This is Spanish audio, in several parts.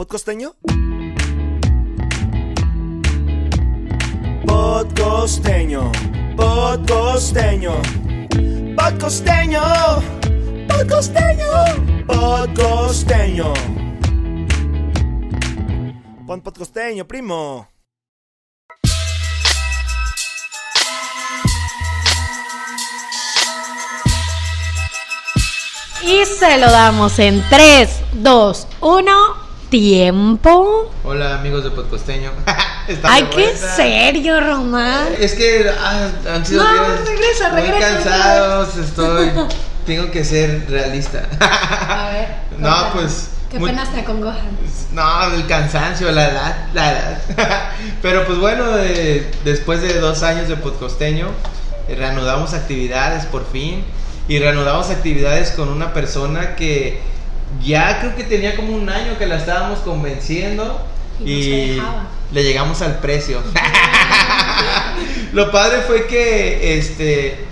¿Podcosteño? Podcosteño, podcosteño, podcosteño, podcosteño, podcosteño. Pon podcosteño, primo. Y se lo damos en 3, 2, 1, tiempo. Hola amigos de Podcosteño. Ay, qué vuelta. serio, Román. Es que ah, han sido No, días regresa, muy regresa, cansados, estoy. Tengo que ser realista. A ver. No, pues, ¿Qué muy- penas te acongojan? No, el cansancio, la edad, la edad. Pero pues bueno, de- después de dos años de Podcosteño, eh, reanudamos actividades por fin. Y reanudamos actividades con una persona que ya creo que tenía como un año que la estábamos convenciendo. Y le llegamos al precio. Lo padre fue que este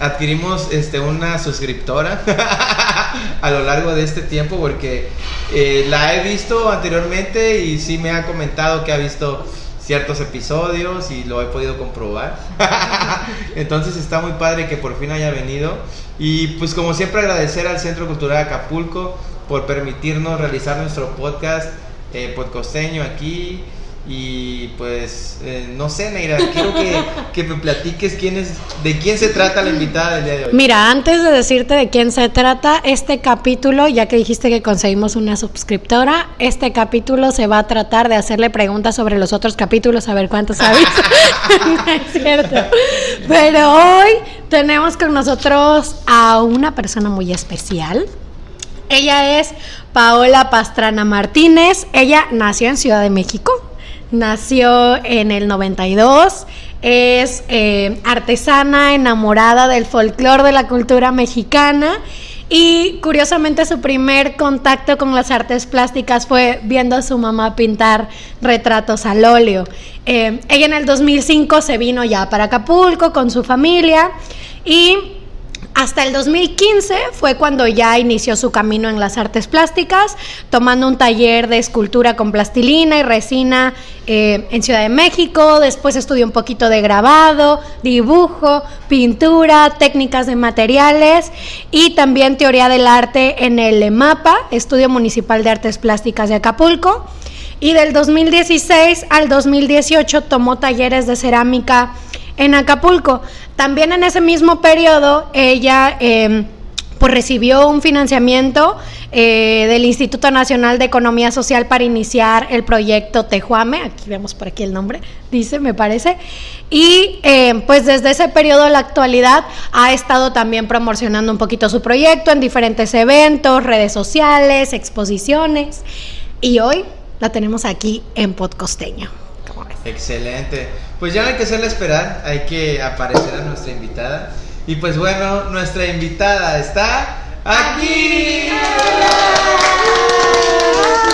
adquirimos este una suscriptora a lo largo de este tiempo porque eh, la he visto anteriormente y sí me ha comentado que ha visto ciertos episodios y lo he podido comprobar. Entonces está muy padre que por fin haya venido y pues como siempre agradecer al Centro Cultural Acapulco por permitirnos realizar nuestro podcast eh, podcosteño aquí y pues eh, no sé Neira, quiero que, que me platiques quién es, de quién se trata la invitada del día de hoy. Mira, antes de decirte de quién se trata, este capítulo, ya que dijiste que conseguimos una suscriptora, este capítulo se va a tratar de hacerle preguntas sobre los otros capítulos, a ver cuántos sabes. No es cierto. Pero hoy tenemos con nosotros a una persona muy especial. Ella es Paola Pastrana Martínez. Ella nació en Ciudad de México. Nació en el 92. Es eh, artesana enamorada del folclore de la cultura mexicana. Y curiosamente su primer contacto con las artes plásticas fue viendo a su mamá pintar retratos al óleo. Eh, ella en el 2005 se vino ya para Acapulco con su familia y hasta el 2015 fue cuando ya inició su camino en las artes plásticas, tomando un taller de escultura con plastilina y resina eh, en Ciudad de México. Después estudió un poquito de grabado, dibujo, pintura, técnicas de materiales y también teoría del arte en el EMAPA, Estudio Municipal de Artes Plásticas de Acapulco. Y del 2016 al 2018 tomó talleres de cerámica en Acapulco. También en ese mismo periodo ella eh, pues recibió un financiamiento eh, del Instituto Nacional de Economía Social para iniciar el proyecto Tejuame, aquí vemos por aquí el nombre, dice, me parece, y eh, pues desde ese periodo a la actualidad ha estado también promocionando un poquito su proyecto en diferentes eventos, redes sociales, exposiciones, y hoy la tenemos aquí en Podcosteño. ¿Cómo ves? Excelente. Pues ya no hay que hacerle esperar, hay que aparecer a nuestra invitada. Y pues bueno, nuestra invitada está aquí.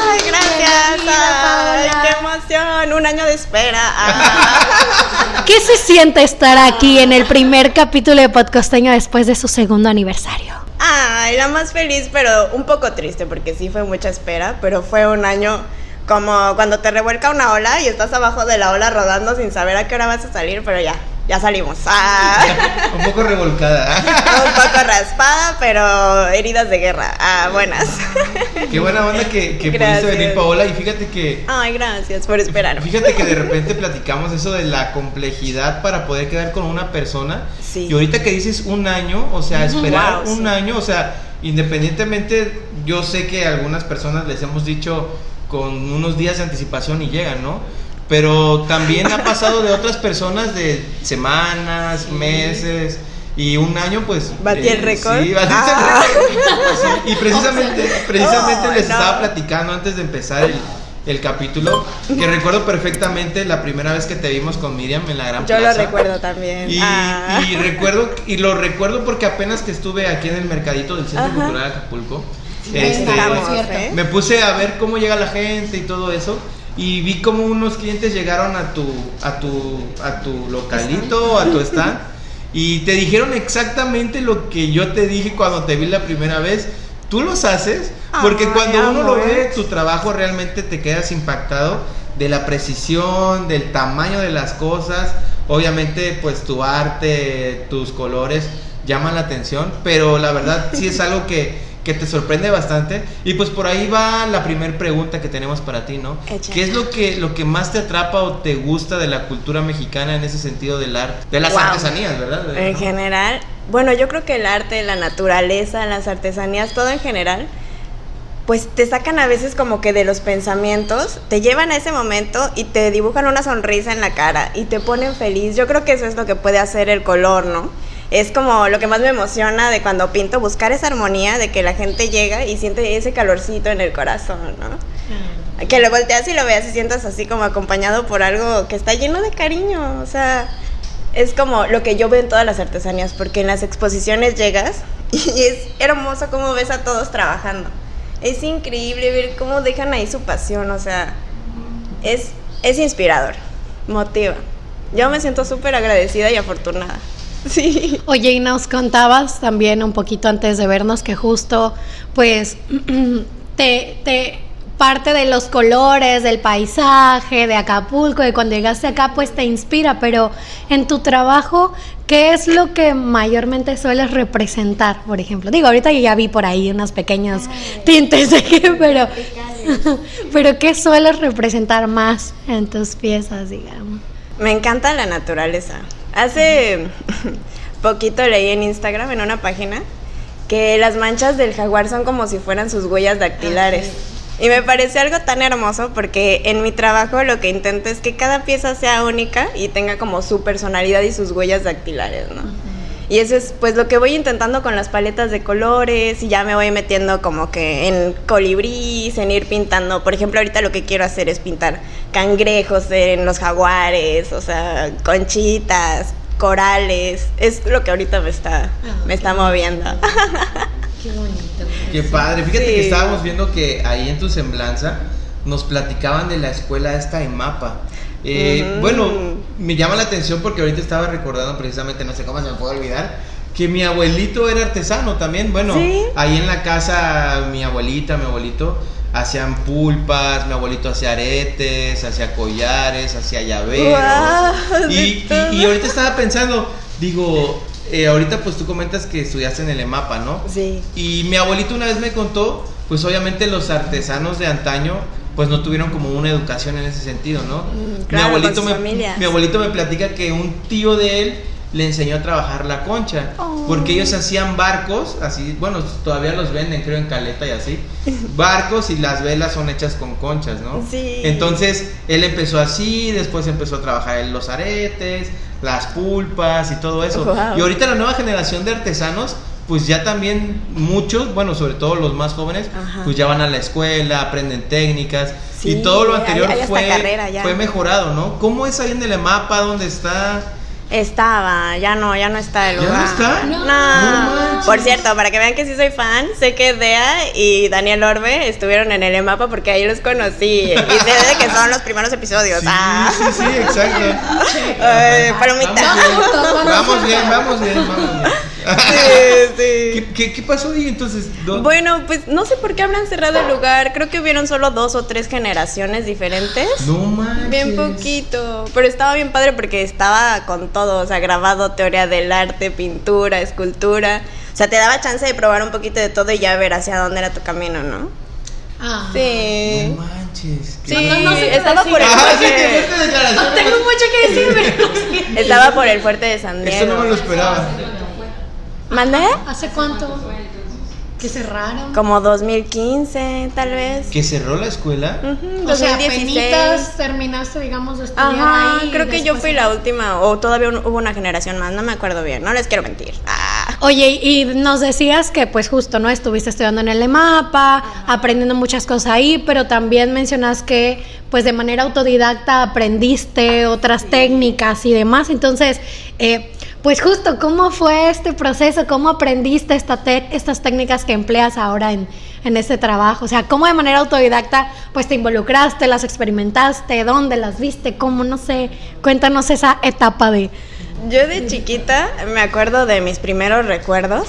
Ay, gracias. Ay, qué emoción. Un año de espera. Ah. ¿Qué se siente estar aquí en el primer capítulo de Podcosteño después de su segundo aniversario? Ay, la más feliz, pero un poco triste porque sí fue mucha espera, pero fue un año como cuando te revuelca una ola y estás abajo de la ola rodando sin saber a qué hora vas a salir, pero ya, ya salimos. Ah. Un poco revolcada. un poco raspada, pero heridas de guerra. Ah, buenas. Qué buena onda que, que pudiste venir, Paola. Y fíjate que. Ay, gracias por esperar. Fíjate que de repente platicamos eso de la complejidad para poder quedar con una persona. Sí. Y ahorita que dices un año, o sea, esperar Wow, un sí. año, o sea, independientemente, yo sé que a algunas personas les hemos dicho con unos días de anticipación y llegan, ¿no? Pero también ha pasado de otras personas de semanas, meses. Y un año, pues. ¿Batí el récord? Sí, Ah. el récord. Sí, y precisamente, precisamente Ay, les no. estaba platicando antes de empezar el, el capítulo. Que recuerdo perfectamente la primera vez que te vimos con Miriam en la Gran Yo lo recuerdo también. Y, Ah. y recuerdo, y lo recuerdo porque apenas que estuve aquí en el mercadito del Centro Ajá. Cultural de Acapulco, este, estamos, me puse a ver cómo llega la gente y todo eso. Y vi como unos clientes llegaron a tu, a tu, a tu localito, a tu stand. Y te dijeron exactamente lo que yo te dije cuando te vi la primera vez. ¿Tú los haces? Porque Ay, cuando uno lo ve, tu trabajo realmente te quedas impactado de la precisión, del tamaño de las cosas. Obviamente, pues tu arte, tus colores llaman la atención, pero la verdad sí es algo que, que te sorprende bastante. Y pues por ahí va la primera pregunta que tenemos para ti, ¿no? Échale. ¿Qué es lo que, lo que más te atrapa o te gusta de la cultura mexicana en ese sentido del arte? De las Wow. artesanías, ¿verdad? En ¿No? general, bueno, yo creo que el arte, la naturaleza, las artesanías, todo en general, pues te sacan a veces como que de los pensamientos, te llevan a ese momento y te dibujan una sonrisa en la cara y te ponen feliz. Yo creo que eso es lo que puede hacer el color, ¿no? Es como lo que más me emociona de cuando pinto, buscar esa armonía de que la gente llega y siente ese calorcito en el corazón, ¿no? Que lo volteas y lo veas y sientas así como acompañado por algo que está lleno de cariño. O sea, es como lo que yo veo en todas las artesanías, porque en las exposiciones llegas y es hermoso cómo ves a todos trabajando. Es increíble ver cómo dejan ahí su pasión, o sea, es, es inspirador, motiva. Yo me siento súper agradecida y afortunada. Sí. Oye, y nos contabas también un poquito antes de vernos que justo, pues, te, te parte de los colores, del paisaje, de Acapulco, de cuando llegaste acá, pues te inspira, pero en tu trabajo, ¿qué es lo que mayormente sueles representar, por ejemplo? Digo, ahorita yo ya vi por ahí unos pequeños tintes, de qué, pero, pero ¿qué sueles representar más en tus piezas, digamos? Me encanta la naturaleza. Hace poquito leí en Instagram, en una página, que las manchas del jaguar son como si fueran sus huellas dactilares. Y me pareció algo tan hermoso porque en mi trabajo lo que intento es que cada pieza sea única y tenga como su personalidad y sus huellas dactilares, ¿no? Y eso es pues lo que voy intentando con las paletas de colores y ya me voy metiendo como que en colibrís, en ir pintando. Por ejemplo, ahorita lo que quiero hacer es pintar cangrejos en los jaguares, o sea, conchitas, corales. Es lo que ahorita me está, me está moviendo. Qué bonito. Qué padre. Fíjate Sí. que estábamos viendo que ahí en tu semblanza nos platicaban de la escuela esta en Mapa. Eh. Bueno, me llama la atención porque ahorita estaba recordando precisamente, no sé cómo se me puede olvidar, que mi abuelito era artesano también. Bueno, ¿Sí? ahí en la casa mi abuelita, mi abuelito hacían pulpas, mi abuelito hacía aretes, hacía collares, hacía llaveros. Y ahorita estaba pensando, digo, eh, ahorita pues tú comentas que estudiaste en el EMAPA, ¿no? Sí. Y mi abuelito una vez me contó, pues obviamente los artesanos de antaño, pues no tuvieron como una educación en ese sentido, ¿no? Mm, mi, claro, abuelito con sus me, familias. mi abuelito me platica que un tío de él le enseñó a trabajar la concha, Oh. porque ellos hacían barcos, así, bueno, todavía los venden, creo, en Caleta y así, barcos y las velas son hechas con conchas, ¿no? Sí. Entonces, él empezó así, después empezó a trabajar en los aretes, las pulpas y todo eso. Y ahorita la nueva generación de artesanos, pues ya también muchos, bueno, sobre todo los más jóvenes, Ajá. pues ya van a la escuela, aprenden técnicas Sí, y todo lo anterior hay fue, carrera ya. fue mejorado, ¿no? ¿Cómo es ahí en el mapa? ¿Dónde está? Estaba, ya no, ya no está el ¿Ya no lugar. está? No. Por cierto, para que vean que sí soy fan, sé que Dea y Daniel Orbe estuvieron en el EMAPA porque ahí los conocí. Y sé de que son los primeros episodios. Sí, ah. sí, sí, exacto. Ay, palomita. Vamos bien, vamos bien, vamos bien, vamos bien. Sí, sí. ¿Qué, qué, qué pasó ahí entonces? ¿Dó- Bueno, pues no sé por qué habrán cerrado el lugar. Creo que hubieron solo dos o tres generaciones diferentes. No manches. Bien poquito, pero estaba bien padre porque estaba con todo, o sea, grabado, teoría del arte, pintura, escultura. O sea, te daba chance de probar un poquito de todo y ya ver hacia dónde era tu camino, ¿no? Ah. Sí. No manches. Sí, No, no, no sé estaba por el Ah, sí, qué fuerte. fuerte declaración. No tengo mucho que decir, pero sí. Estaba por el fuerte de San Esto no me lo Diego. esperaba. ¿Mandé? ¿Hace cuánto? ¿Que cerraron? Como 2015, tal vez. ¿Que cerró la escuela? Ujú, O sea, 2016. penitas terminaste, digamos, de estudiar Ajá, ahí. creo que yo fui la última, o todavía hubo una generación más, no me acuerdo bien, no les quiero mentir. Ah. Oye, y nos decías que pues justo, ¿no? Estuviste estudiando en el EMAPA, aprendiendo muchas cosas ahí, pero también mencionas que pues de manera autodidacta aprendiste otras técnicas y demás. Entonces, eh, pues justo, ¿cómo fue este proceso? ¿Cómo aprendiste esta te- estas técnicas que empleas ahora en, en este trabajo? O sea, ¿cómo de manera autodidacta pues te involucraste, las experimentaste, dónde las viste, cómo, no sé, cuéntanos esa etapa de... Yo de chiquita me acuerdo de mis primeros recuerdos.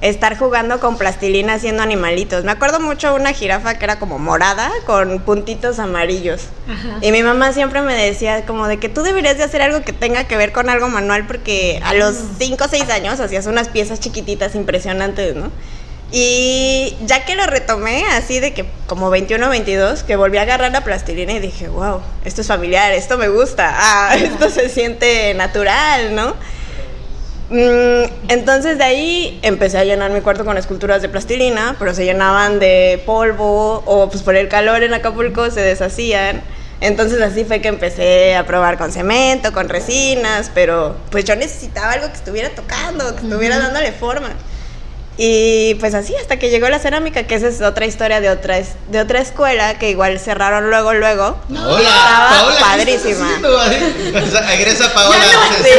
Estar jugando con plastilina haciendo animalitos. Me acuerdo mucho una jirafa que era como morada con puntitos amarillos. Ajá. Y mi mamá siempre me decía como de que tú deberías de hacer algo que tenga que ver con algo manual porque a los 5 o 6 años hacías unas piezas chiquititas impresionantes, ¿no? Y ya que lo retomé, así de que como 21 o 22, que volví a agarrar la plastilina y dije, wow, esto es familiar, esto me gusta, ah, esto se siente natural, ¿no? Mm, entonces de ahí empecé a llenar mi cuarto con esculturas de plastilina, pero se llenaban de polvo o pues por el calor en Acapulco se deshacían. Entonces así fue que empecé a probar con cemento, con resinas, pero pues yo necesitaba algo que estuviera tocando, que estuviera dándole forma. Y pues así hasta que llegó la cerámica, que esa es otra historia de otra de otra escuela que igual cerraron luego luego. Hola, Estaba Paola, ¿qué padrísima. estás haciendo? O sea, Egresa Paola. Sí.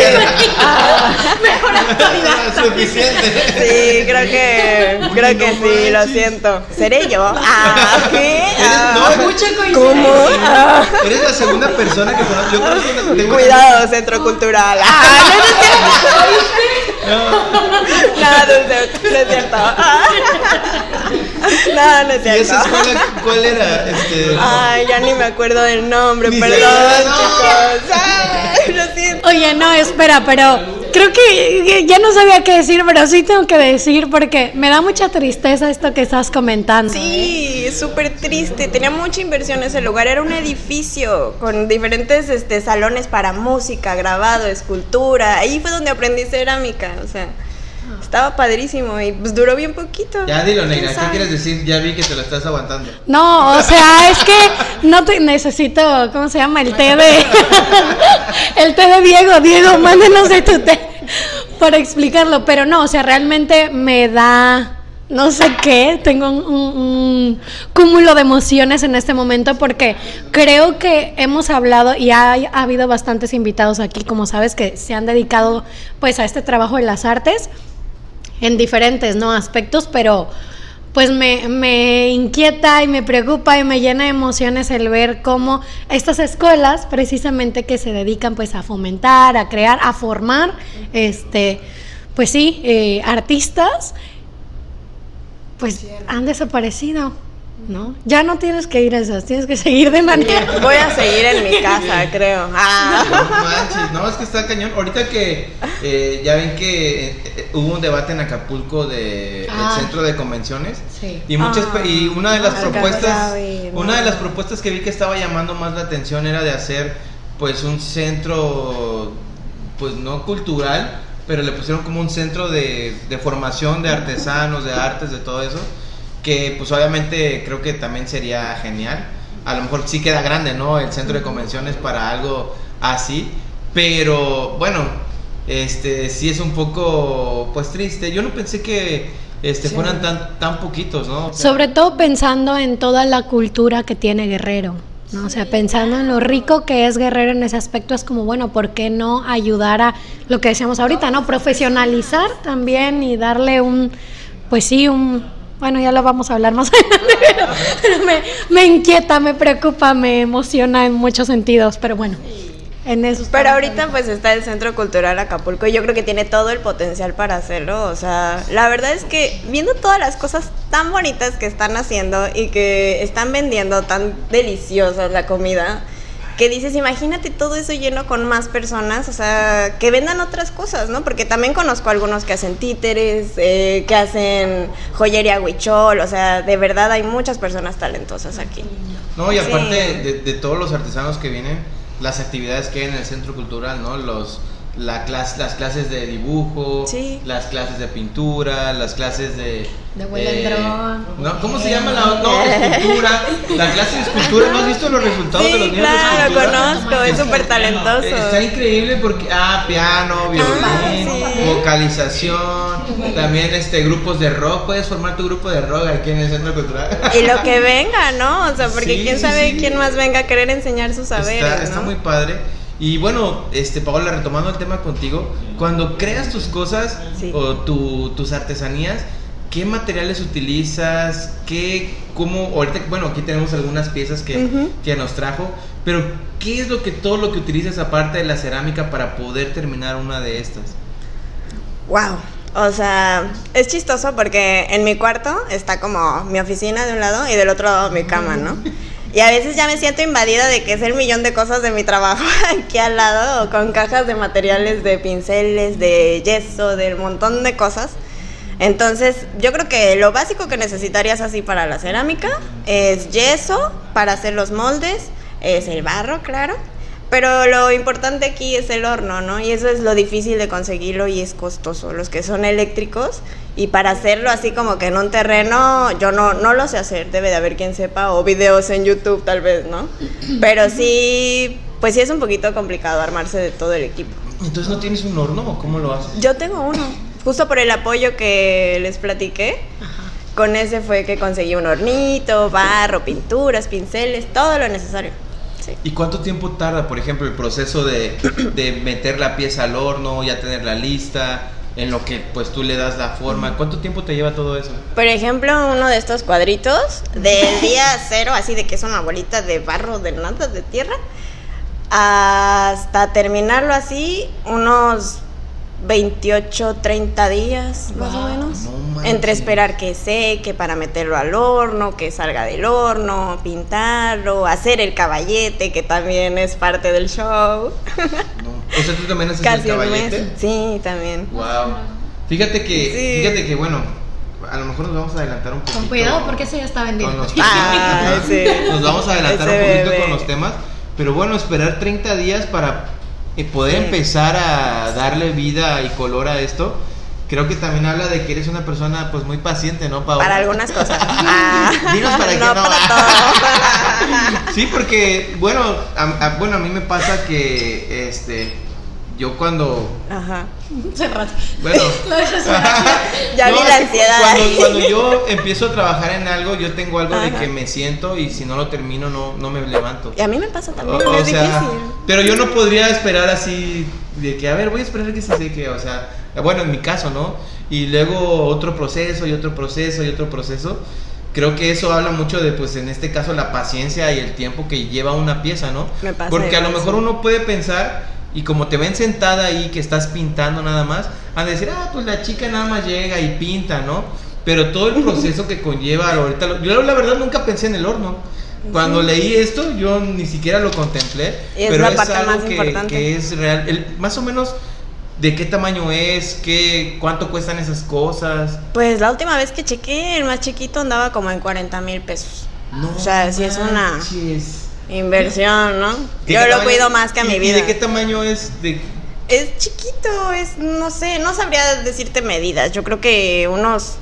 Ah, Suficiente. Sí, creo que Uy, creo que no sí, lo siento. ¿Seré yo? Ah, ¿qué? Ah, no, Mucha coincidencia. ¿Cómo? Ah, Eres la segunda persona que conozco. Yo conozco una- cuidado, centro cultural. Ah, no, no. No, No, no es cierto. No es cierto. No, no es ¿Y esa cierto. escuela cuál era? Este, Ay, ya ni me acuerdo del nombre, Ni perdón, chicos. Ay, lo siento. Oye, no, espera, pero creo que ya no sabía qué decir, pero sí tengo que decir porque me da mucha tristeza esto que estás comentando. ¿eh? Sí, es súper triste. Tenía mucha inversión ese lugar. Era un edificio con diferentes este, salones para música, grabado, escultura. Ahí fue donde aprendí cerámica. O sea, estaba padrísimo y pues duró bien poquito. Ya dilo, negra, ¿Quién ¿qué quieres decir? Ya vi que te lo estás aguantando. No, o sea, es que no te necesito, ¿cómo se llama? El té de. El té de Diego. Diego, mándenos de tu té para explicarlo. Pero no, o sea, realmente me da. No sé qué, tengo un, un- un cúmulo de emociones en este momento porque creo que hemos hablado y ha, ha habido bastantes invitados aquí, como sabes, que se han dedicado pues a este trabajo de las artes en diferentes ¿no? aspectos, pero pues me, me inquieta y me preocupa y me llena de emociones el ver cómo estas escuelas, precisamente que se dedican pues a fomentar, a crear, a formar, este, pues sí, eh, artistas, pues han desaparecido, ¿no? Ya no tienes que ir a esas, tienes que seguir de manera... Voy a seguir en mi casa, creo. Ah. No manches, no, es que está cañón. Ahorita que eh, ya ven que eh, eh, hubo un debate en Acapulco de Ah. el centro de convenciones Sí. y muchas Ah, y una de las no propuestas una de las propuestas que vi que estaba llamando más la atención era de hacer pues un centro pues no cultural, pero le pusieron como un centro de, de formación de artesanos, de artes, de todo eso, que pues obviamente creo que también sería genial. A lo mejor sí queda grande, ¿no? El centro de convenciones para algo así, pero bueno, este sí es un poco pues triste. Yo no pensé que este fueran tan tan poquitos, ¿no? O sea, Sobre todo pensando en toda la cultura que tiene Guerrero. ¿no? O sea, pensando en lo rico que es Guerrero en ese aspecto, es como, bueno, ¿por qué no ayudar a lo que decíamos ahorita, ¿no? Profesionalizar también y darle un, pues sí, un, bueno, ya lo vamos a hablar más adelante, pero, pero me, me inquieta, me preocupa, me emociona en muchos sentidos, pero bueno, en eso. Pero ahorita pues está el Centro Cultural Acapulco y yo creo que tiene todo el potencial para hacerlo. O sea, la verdad es que viendo todas las cosas tan bonitas que están haciendo y que están vendiendo tan deliciosas la comida, que dices, imagínate todo eso lleno con más personas, o sea, que vendan otras cosas, ¿no? Porque también conozco algunos que hacen títeres, eh, que hacen joyería huichol, o sea, de verdad hay muchas personas talentosas aquí. No, y aparte Sí. de, de todos los artesanos que vienen, las actividades que hay en el centro cultural, ¿no? Los, la clase, las clases de dibujo, Sí. las clases de pintura, las clases de... De vuelo en dron. ¿no? ¿Cómo se llama la no, escultura? La clase de escultura, ¿no has visto los resultados de los Sí, niños de claro, escultura? conozco, es súper talentoso. Está increíble porque, ah, piano, violín, sí. vocalización, también este grupos de rock, puedes formar tu grupo de rock aquí en el centro cultural. Y lo que venga, ¿no? O sea, porque Sí, quién sí, sabe sí. quién más venga a querer enseñar sus saberes, Está, está ¿no? muy padre. Y bueno, este Paola, retomando el tema contigo, cuando creas tus cosas Sí. o tu- tus artesanías, ¿qué materiales utilizas? ¿Qué, cómo, ahorita, bueno, aquí tenemos algunas piezas que, que nos trajo, pero ¿qué es lo que todo lo que utilizas aparte de la cerámica para poder terminar una de estas? Wow. O sea, es chistoso porque en mi cuarto está como mi oficina de un lado y del otro lado mi cama, ¿no? Y a veces ya me siento invadida de que es el millón de cosas de mi trabajo aquí al lado, con cajas de materiales, de pinceles, de yeso, del montón de cosas. Entonces, yo creo que lo básico que necesitarías así para la cerámica es yeso para hacer los moldes, es el barro, claro. Pero lo importante aquí es el horno, ¿no? Y eso es lo difícil de conseguirlo y es costoso. Los que son eléctricos y para hacerlo así como que en un terreno, yo no, no lo sé hacer, debe de haber quien sepa, o videos en YouTube tal vez, ¿no? Pero sí, pues sí es un poquito complicado armarse de todo el equipo. Entonces no tienes un horno o cómo lo haces? Yo tengo uno, justo por el apoyo que les platiqué. Con ese fue que conseguí un hornito, barro, pinturas, pinceles, todo lo necesario. Sí. ¿Y cuánto tiempo tarda, por ejemplo, el proceso de, de meter la pieza al horno, ya tenerla lista, en lo que pues tú le das la forma? ¿Cuánto tiempo te lleva todo eso? Por ejemplo, uno de estos cuadritos del día cero, así de que es una bolita de barro, de nada, de tierra, hasta terminarlo así, unos 28, 30 días más o menos. No. Entre esperar que seque para meterlo al horno, que salga del horno, pintarlo, hacer el caballete, que también es parte del show. No. O sea, tú también haces Casi el un mes. caballete. Sí, también. Wow. Fíjate que, Sí. fíjate que bueno, a lo mejor nos vamos a adelantar un poquito. Con cuidado porque ese ya está vendido. con los Ah, sí. Nos vamos a adelantar Ese un poquito bebé. con los temas, pero bueno, esperar 30 días para eh, poder Sí. empezar a darle vida y color a esto. Creo que también habla de que eres una persona pues muy paciente, ¿no, Paola? Para algunas cosas. Ah, Dinos para qué no. para todo. Sí, porque bueno, a, a- bueno, a mí me pasa que este yo cuando Ajá. Cerrado. bueno, Ya vi es la ansiedad Cuando, cuando yo empiezo a trabajar en algo, yo tengo algo de Ajá. que me siento y si no lo termino no, no me levanto. Y a mí me pasa O, también, o es sea, difícil. pero yo no podría esperar así de que, a ver, voy a esperar que se seque, o sea, bueno, en mi caso, ¿no? Y luego otro proceso y otro proceso y otro proceso. Creo que eso habla mucho de, pues en este caso, la paciencia y el tiempo que lleva una pieza, ¿no? Me pasa Porque a lo mejor uno puede pensar, y como te ven sentada ahí, que estás pintando nada más, a decir, ah, pues la chica nada más llega y pinta, ¿no? Pero todo el proceso que conlleva, ahorita, lo- yo la verdad nunca pensé en el horno. Cuando leí esto, yo ni siquiera lo contemplé. Es pero la es parte algo más que, importante. que es real. El- más o menos, ¿de qué tamaño es? ¿Qué, ¿Cuánto cuestan esas cosas? Pues la última vez que chequé, el más chiquito andaba como en 40 mil pesos. No O sea, sí es una-. Inversión, ¿no? ¿De Yo lo cuido más que a y- mi ¿Y vida. de qué tamaño es? De, Es chiquito, es, no sé, no sabría decirte medidas. Yo creo que unos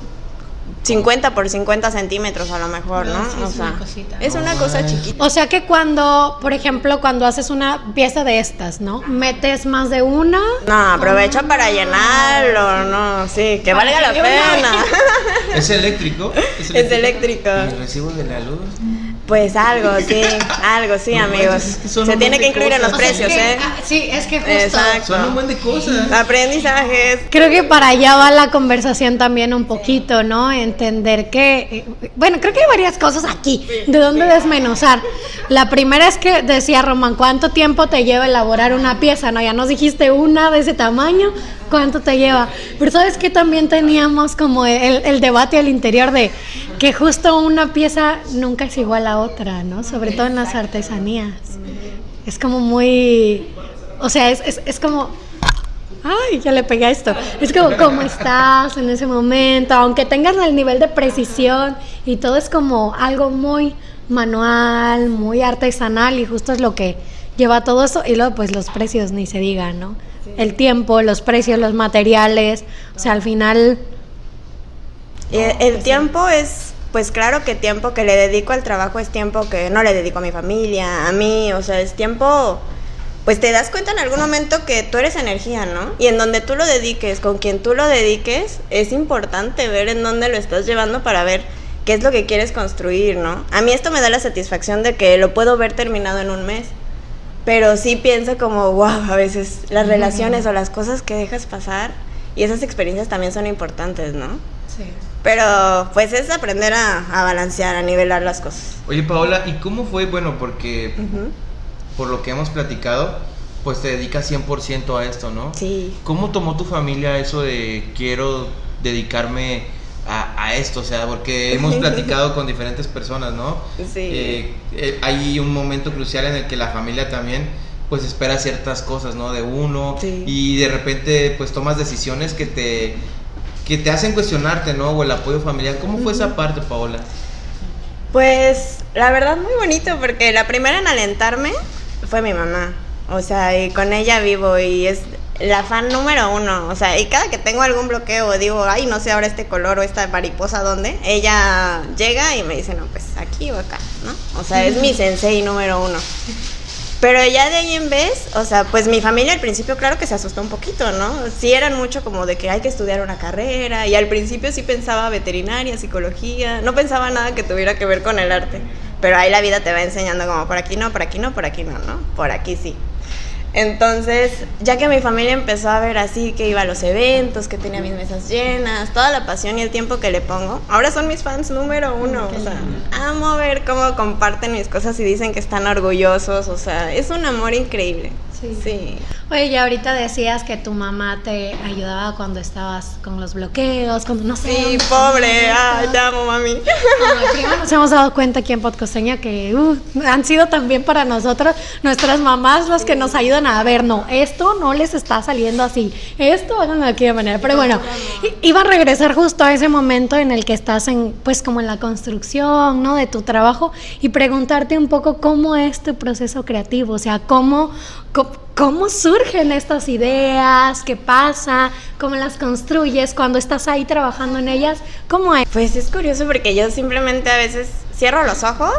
50 por 50 centímetros a lo mejor, ¿no? Sí, o es sea, una cosita. es una cosa manches. chiquita. O sea que cuando, por ejemplo, cuando haces una pieza de estas, ¿no? Metes más de una. No, aprovecha para llenarlo, no, sí, que valga la pena. ¿Es eléctrico? Es eléctrico. ¿Y el recibo de la luz? Pues algo, sí, algo, sí, No amigos. es que Se tiene que incluir en los cosas. O sea, precios, que- ¿eh? ah, sí, es que justo. Exacto. Son un buen de cosas. Aprendizajes. Creo que para allá va la conversación también un poquito, ¿no? Entender que, eh, bueno, creo que hay varias cosas aquí, de dónde desmenuzar. La primera es que decía Román, ¿cuánto tiempo te lleva elaborar una pieza? No, ya nos dijiste una de ese tamaño, ¿cuánto te lleva? Pero sabes que también teníamos como el, el debate al interior de que justo una pieza nunca es igual a otra, ¿no? Sobre todo en las artesanías. Es como muy, o sea, es, es, es como Ay, ya le pegué a esto. Es como cómo estás en ese momento, aunque tengas el nivel de precisión y todo es como algo muy manual, muy artesanal y justo es lo que lleva todo eso y luego pues los precios ni se digan, ¿no? El tiempo, los precios, los materiales, o sea, al final Y el, el tiempo es, pues claro que tiempo que le dedico al trabajo es tiempo que no le dedico a mi familia, a mí, o sea, es tiempo, pues te das cuenta en algún momento que tú eres energía, ¿no? Y en donde tú lo dediques, con quien tú lo dediques, es importante ver en dónde lo estás llevando para ver qué es lo que quieres construir, ¿no? A mí esto me da la satisfacción de que lo puedo ver terminado en un mes. Pero sí pienso como, wow, a veces las relaciones o las cosas que dejas pasar y esas experiencias también son importantes, ¿no? Pero pues es aprender a, a balancear, a nivelar las cosas. Oye, Paola, ¿y cómo fue? Bueno, porque por lo que hemos platicado, pues te dedicas 100% a esto, ¿no? Sí. ¿Cómo tomó tu familia eso de quiero dedicarme a, a esto? O sea, porque hemos platicado con diferentes personas, ¿no? Sí. Eh, eh, hay un momento crucial en el que la familia también pues espera ciertas cosas, ¿no? De uno Sí. y de repente pues tomas decisiones que te que te hacen cuestionarte, ¿no? O el apoyo familiar. ¿Cómo fue esa parte, Paola? Pues la verdad muy bonito porque la primera en alentarme fue mi mamá. O sea, y con ella vivo y es la fan número uno. O sea, y cada que tengo algún bloqueo o digo, ay, no sé ahora este color o esta mariposa dónde, ella llega y me dice, no, pues aquí o acá, ¿no? O sea, es mi sensei número uno. Pero ya de ahí en vez, o sea, pues mi familia al principio claro que se asustó un poquito, ¿no? Sí eran mucho como de que hay que estudiar una carrera y al principio sí pensaba veterinaria, psicología, no pensaba nada que tuviera que ver con el arte. Pero ahí la vida te va enseñando como por aquí no, por aquí no, por aquí no, ¿no? Por aquí sí. Entonces, ya que mi familia empezó a ver así que iba a los eventos, que tenía mis mesas llenas, toda la pasión y el tiempo que le pongo, ahora son mis fans número uno. O sea, amo ver cómo comparten mis cosas y dicen que están orgullosos. O sea, es un amor increíble. Sí. Sí. Oye, y ahorita decías que tu mamá te ayudaba cuando estabas con los bloqueos, cuando no sé. Sí, pobre. Ay, te amo, mami. Nos hemos dado cuenta aquí en Podcosteña que uh, han sido también para nosotros, nuestras mamás, las que nos ayudan a ver, no, esto no les está saliendo así, esto háganlo de aquella manera. Pero bueno, iba a regresar justo a ese momento en el que estás en, pues como en la construcción, ¿no? De tu trabajo y preguntarte un poco cómo es tu proceso creativo, o sea, cómo, cómo, cómo surgen estas ideas, qué pasa, cómo las construyes cuando estás ahí trabajando en ellas, cómo es. Pues es curioso porque yo simplemente a veces cierro los ojos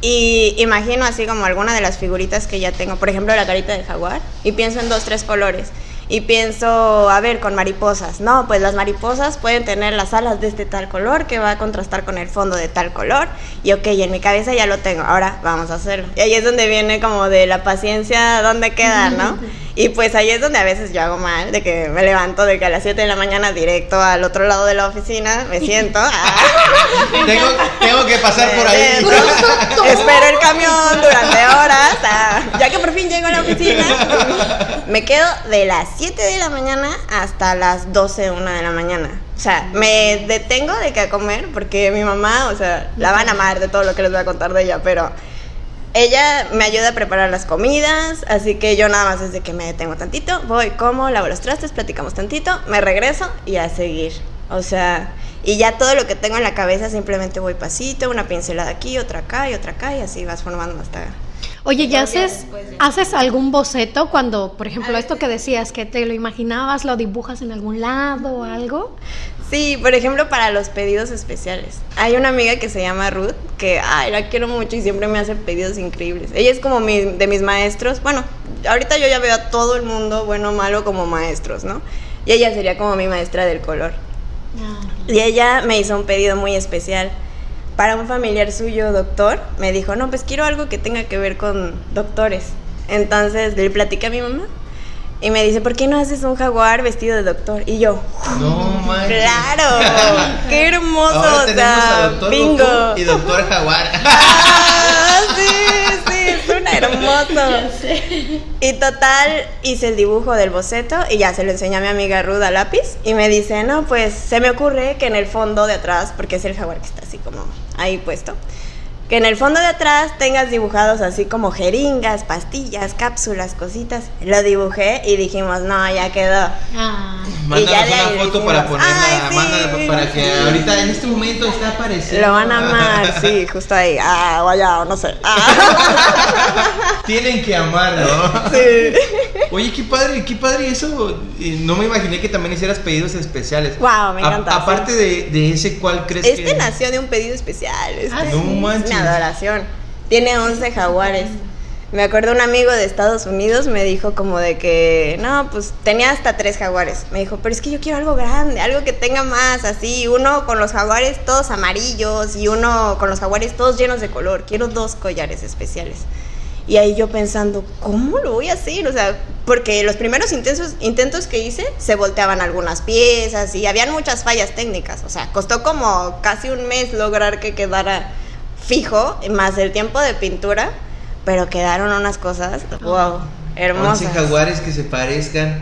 y imagino así como alguna de las figuritas que ya tengo, por ejemplo la carita del jaguar, y pienso en dos, tres colores. Y pienso, a ver, con mariposas. No, pues las mariposas pueden tener las alas de este tal color que va a contrastar con el fondo de tal color. Y ok, en mi cabeza ya lo tengo. Ahora vamos a hacerlo. Y ahí es donde viene como de la paciencia, ¿dónde queda, no? Y pues ahí es donde a veces yo hago mal, de que me levanto de que a las 7 de la mañana directo al otro lado de la oficina, me siento. ah, tengo, tengo que pasar por ahí. Espero el camión durante horas. ah, ya que por fin llego a la oficina, me quedo de las 7 de la mañana hasta las 12, 1 de la mañana. O sea, me detengo de que a comer porque mi mamá, o sea, la van a amar de todo lo que les voy a contar de ella, pero ella me ayuda a preparar las comidas, así que yo nada más desde que me detengo tantito, voy, como, lavo los trastes, platicamos tantito, me regreso y a seguir. O sea, y ya todo lo que tengo en la cabeza simplemente voy pasito, una pincelada aquí, otra acá y otra acá y así vas formando hasta... Oye, ¿ya haces, haces algún boceto cuando, por ejemplo, esto que decías, que te lo imaginabas, lo dibujas en algún lado o algo? Sí, por ejemplo, para los pedidos especiales. Hay una amiga que se llama Ruth, que, ay, la quiero mucho y siempre me hace pedidos increíbles. Ella es como mi- de mis maestros. Bueno, ahorita yo ya veo a todo el mundo, bueno o malo, como maestros, ¿no? Y ella sería como mi maestra del color. Y ella me hizo un pedido muy especial. Para un familiar suyo, doctor, me dijo, no, pues quiero algo que tenga que ver con doctores. Entonces le platiqué a mi mamá y me dice, ¿por qué no haces un jaguar vestido de doctor? Y yo, No. Claro, qué hermoso, Ahora o sea, doctor bingo. Goku y doctor Jaguar. Ah, sí, sí, suena hermoso. Y total, hice el dibujo del boceto y ya se lo enseñé a mi amiga Ruda lápiz y me dice, no, pues se me ocurre que en el fondo de atrás, porque es el jaguar que está así como ahí puesto, que en el fondo de atrás tengas dibujados así como jeringas, pastillas, cápsulas, cositas. Lo dibujé y dijimos, no, ya quedó. Ah, Mándanos ya de ahí una foto dijimos, para ponerla, "Ay, sí". para que ahorita en este momento está apareciendo. Lo van a amar, sí, justo ahí. Ah, o no sé. Ah. Tienen que amarlo. Sí. Oye, qué padre, qué padre eso. Eh, No me imaginé que también hicieras pedidos especiales. Guau, me A- encanta, aparte de, de ese, ¿cuál crees Este que nació de un pedido especial. Este Ah, No manches. Adoración. Tiene 11 jaguares. Me acuerdo un amigo de Estados Unidos me dijo como de que, no, pues tenía hasta tres jaguares. Me dijo, pero es que yo quiero algo grande, algo que tenga más, así, uno con los jaguares todos amarillos y uno con los jaguares todos llenos de color. Quiero dos collares especiales. Y ahí yo pensando, ¿cómo lo voy a hacer? O sea, porque los primeros intentos, intentos que hice se volteaban algunas piezas y habían muchas fallas técnicas. O sea, costó como casi un mes lograr que quedara fijo, más el tiempo de pintura, pero quedaron unas cosas, wow. hermosas. 11 jaguares que se parezcan.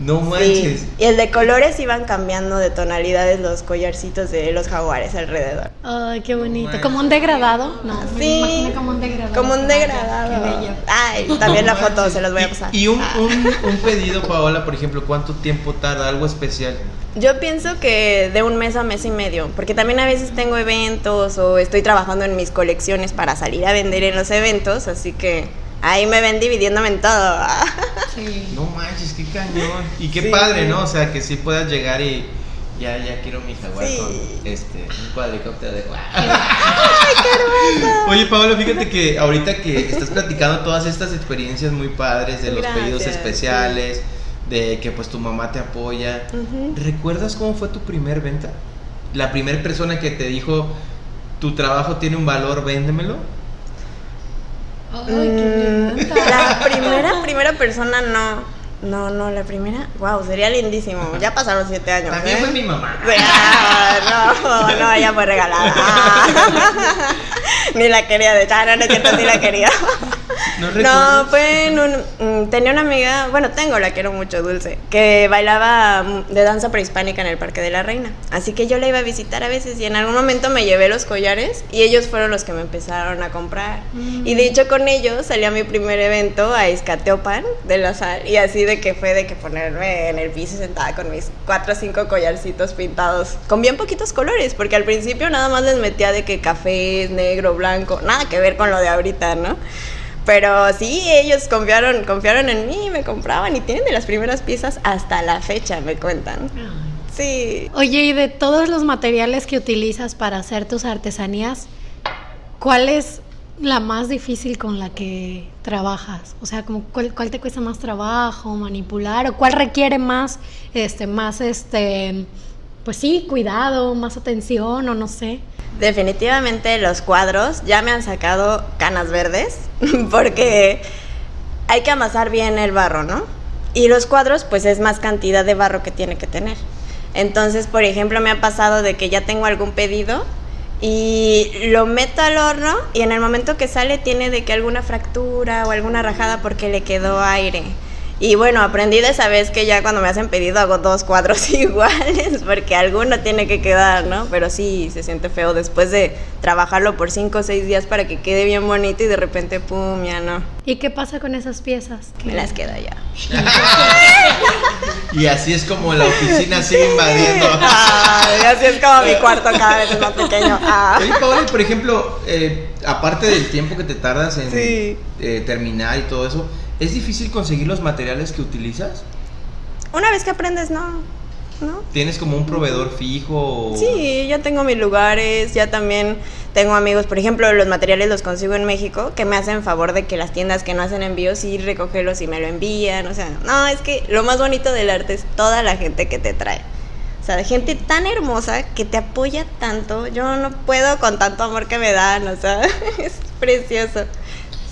No manches. Sí. Y el de colores iban cambiando de tonalidades los collarcitos de los jaguares alrededor. Ay, qué bonito. ¿Como un degradado? No, Sí. como un degradado. Como un Qué degradado. bello. Ay, también No la foto, se los voy a Y- pasar. Y, un, Ah. un, un pedido, Paola, por ejemplo, ¿cuánto tiempo tarda? Algo especial. Yo pienso que de un mes a mes y medio, porque también a veces tengo eventos o estoy trabajando en mis colecciones para salir a vender en los eventos, así que ahí me ven dividiéndome en todo. Sí. No manches, qué cañón. Y qué Sí. padre, ¿no? O sea, que sí puedas llegar y ya, ya quiero mi jaguar Sí. con este, un cuadricóptero de Oye, Paola, fíjate que ahorita que estás platicando todas estas experiencias muy padres de los Gracias, pedidos especiales, de que pues tu mamá te apoya. ¿Recuerdas cómo fue tu primer venta? La primera persona que te dijo, tu trabajo tiene un valor, véndemelo. Ay, qué Mm. La primera, primera persona no. No, no, la primera, wow, sería lindísimo. Ya pasaron siete años. También ¿eh? fue mi mamá. Ah, no, no, ella fue regalada. Ah. Ni la quería, de hecho, ah, no, no sí la quería. ¿No No, fue en un... mm, Tenía una amiga, bueno, tengo, la quiero mucho, Dulce, que bailaba mm, de danza prehispánica en el Parque de la Reina. Así que yo la iba a visitar a veces y en algún momento me llevé los collares y ellos fueron los que me empezaron a comprar. Mm. Y de hecho con ellos salí a mi primer evento a Izcateopan de la sal y así de que fue de que ponerme en el piso sentada con mis cuatro o cinco collarcitos pintados con bien poquitos colores, porque al principio nada más les metía de que café, negro, blanco, nada que ver con lo de ahorita, ¿no? Pero sí, ellos confiaron, confiaron en mí, me compraban y tienen de las primeras piezas hasta la fecha, me cuentan. Sí. Oye, y de todos los materiales que utilizas para hacer tus artesanías, ¿cuál es la más difícil con la que trabajas? O sea, como cuál, cuál te cuesta más trabajo manipular o cuál requiere más, este, más, este, pues sí, cuidado, más atención o no sé. Definitivamente los cuadros ya me han sacado canas verdes porque hay que amasar bien el barro, ¿no? Y los cuadros pues es más cantidad de barro que tiene que tener. Entonces, por ejemplo, me ha pasado de que ya tengo algún pedido y lo meto al horno y en el momento que sale tiene de que alguna fractura o alguna rajada porque le quedó aire. Y bueno, aprendí de esa vez que ya cuando me hacen pedido hago dos cuadros iguales porque alguno tiene que quedar, ¿no? Pero sí, se siente feo después de trabajarlo por cinco o seis días para que quede bien bonito y de repente, pum, ya no. ¿Y qué pasa con esas piezas? Me las queda ya. Y así es como la oficina sigue invadiendo. Ay, así es como mi cuarto cada vez es más pequeño. Ah. Oye, Paola, por ejemplo, eh, aparte del tiempo que te tardas en Sí. eh, terminar y todo eso, ¿es difícil conseguir los materiales que utilizas? Una vez que aprendes, no. ¿No? ¿Tienes como un proveedor fijo? o- Sí, ya tengo mis lugares, ya también tengo amigos, por ejemplo, los materiales los consigo en México, que me hacen favor de que las tiendas que no hacen envíos sí recogerlos y me lo envían, o sea, no, es que lo más bonito del arte es toda la gente que te trae. O sea, de gente tan hermosa que te apoya tanto, yo no puedo con tanto amor que me dan, o sea, es precioso.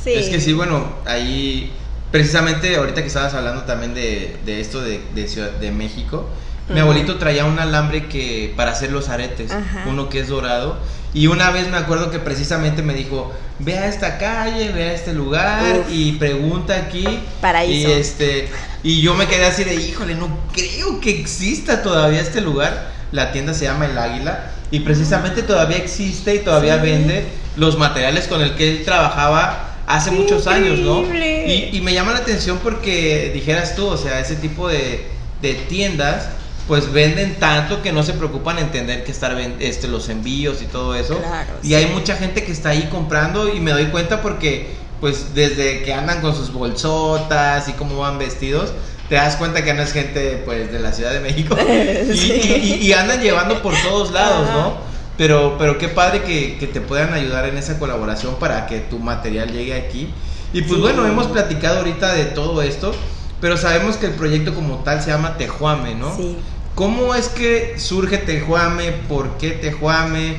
Sí. Es que sí, bueno, ahí precisamente ahorita que estabas hablando también de, de esto de, de Ciudad de México, mi abuelito traía un alambre que para hacer los aretes, uno que es dorado, y una vez me acuerdo que precisamente me dijo, ve a esta calle, ve a este lugar Uf. y pregunta aquí. Paraíso. Y este y yo me quedé así de, híjole, no creo que exista todavía este lugar. La tienda se llama El Águila y precisamente todavía existe y todavía Sí. vende los materiales con el que él trabajaba hace ¡Qué muchos años, ¿no? Y, y me llama la atención porque dijeras tú, o sea, ese tipo de, de tiendas pues venden tanto que no se preocupan en tener que estar este, los envíos y todo eso. Claro, y sí. hay mucha gente que está ahí comprando y me doy cuenta porque pues desde que andan con sus bolsotas y cómo van vestidos, te das cuenta que no es gente pues de la Ciudad de México y, Sí. y- y- y andan llevando por todos lados, Ajá. ¿no? Pero, pero qué padre que, que te puedan ayudar en esa colaboración para que tu material llegue aquí. Y pues Sí. bueno, hemos platicado ahorita de todo esto, pero sabemos que el proyecto como tal se llama Tejuame, ¿no? Sí. ¿Cómo es que surge Tejuame? ¿Por qué Tejuame?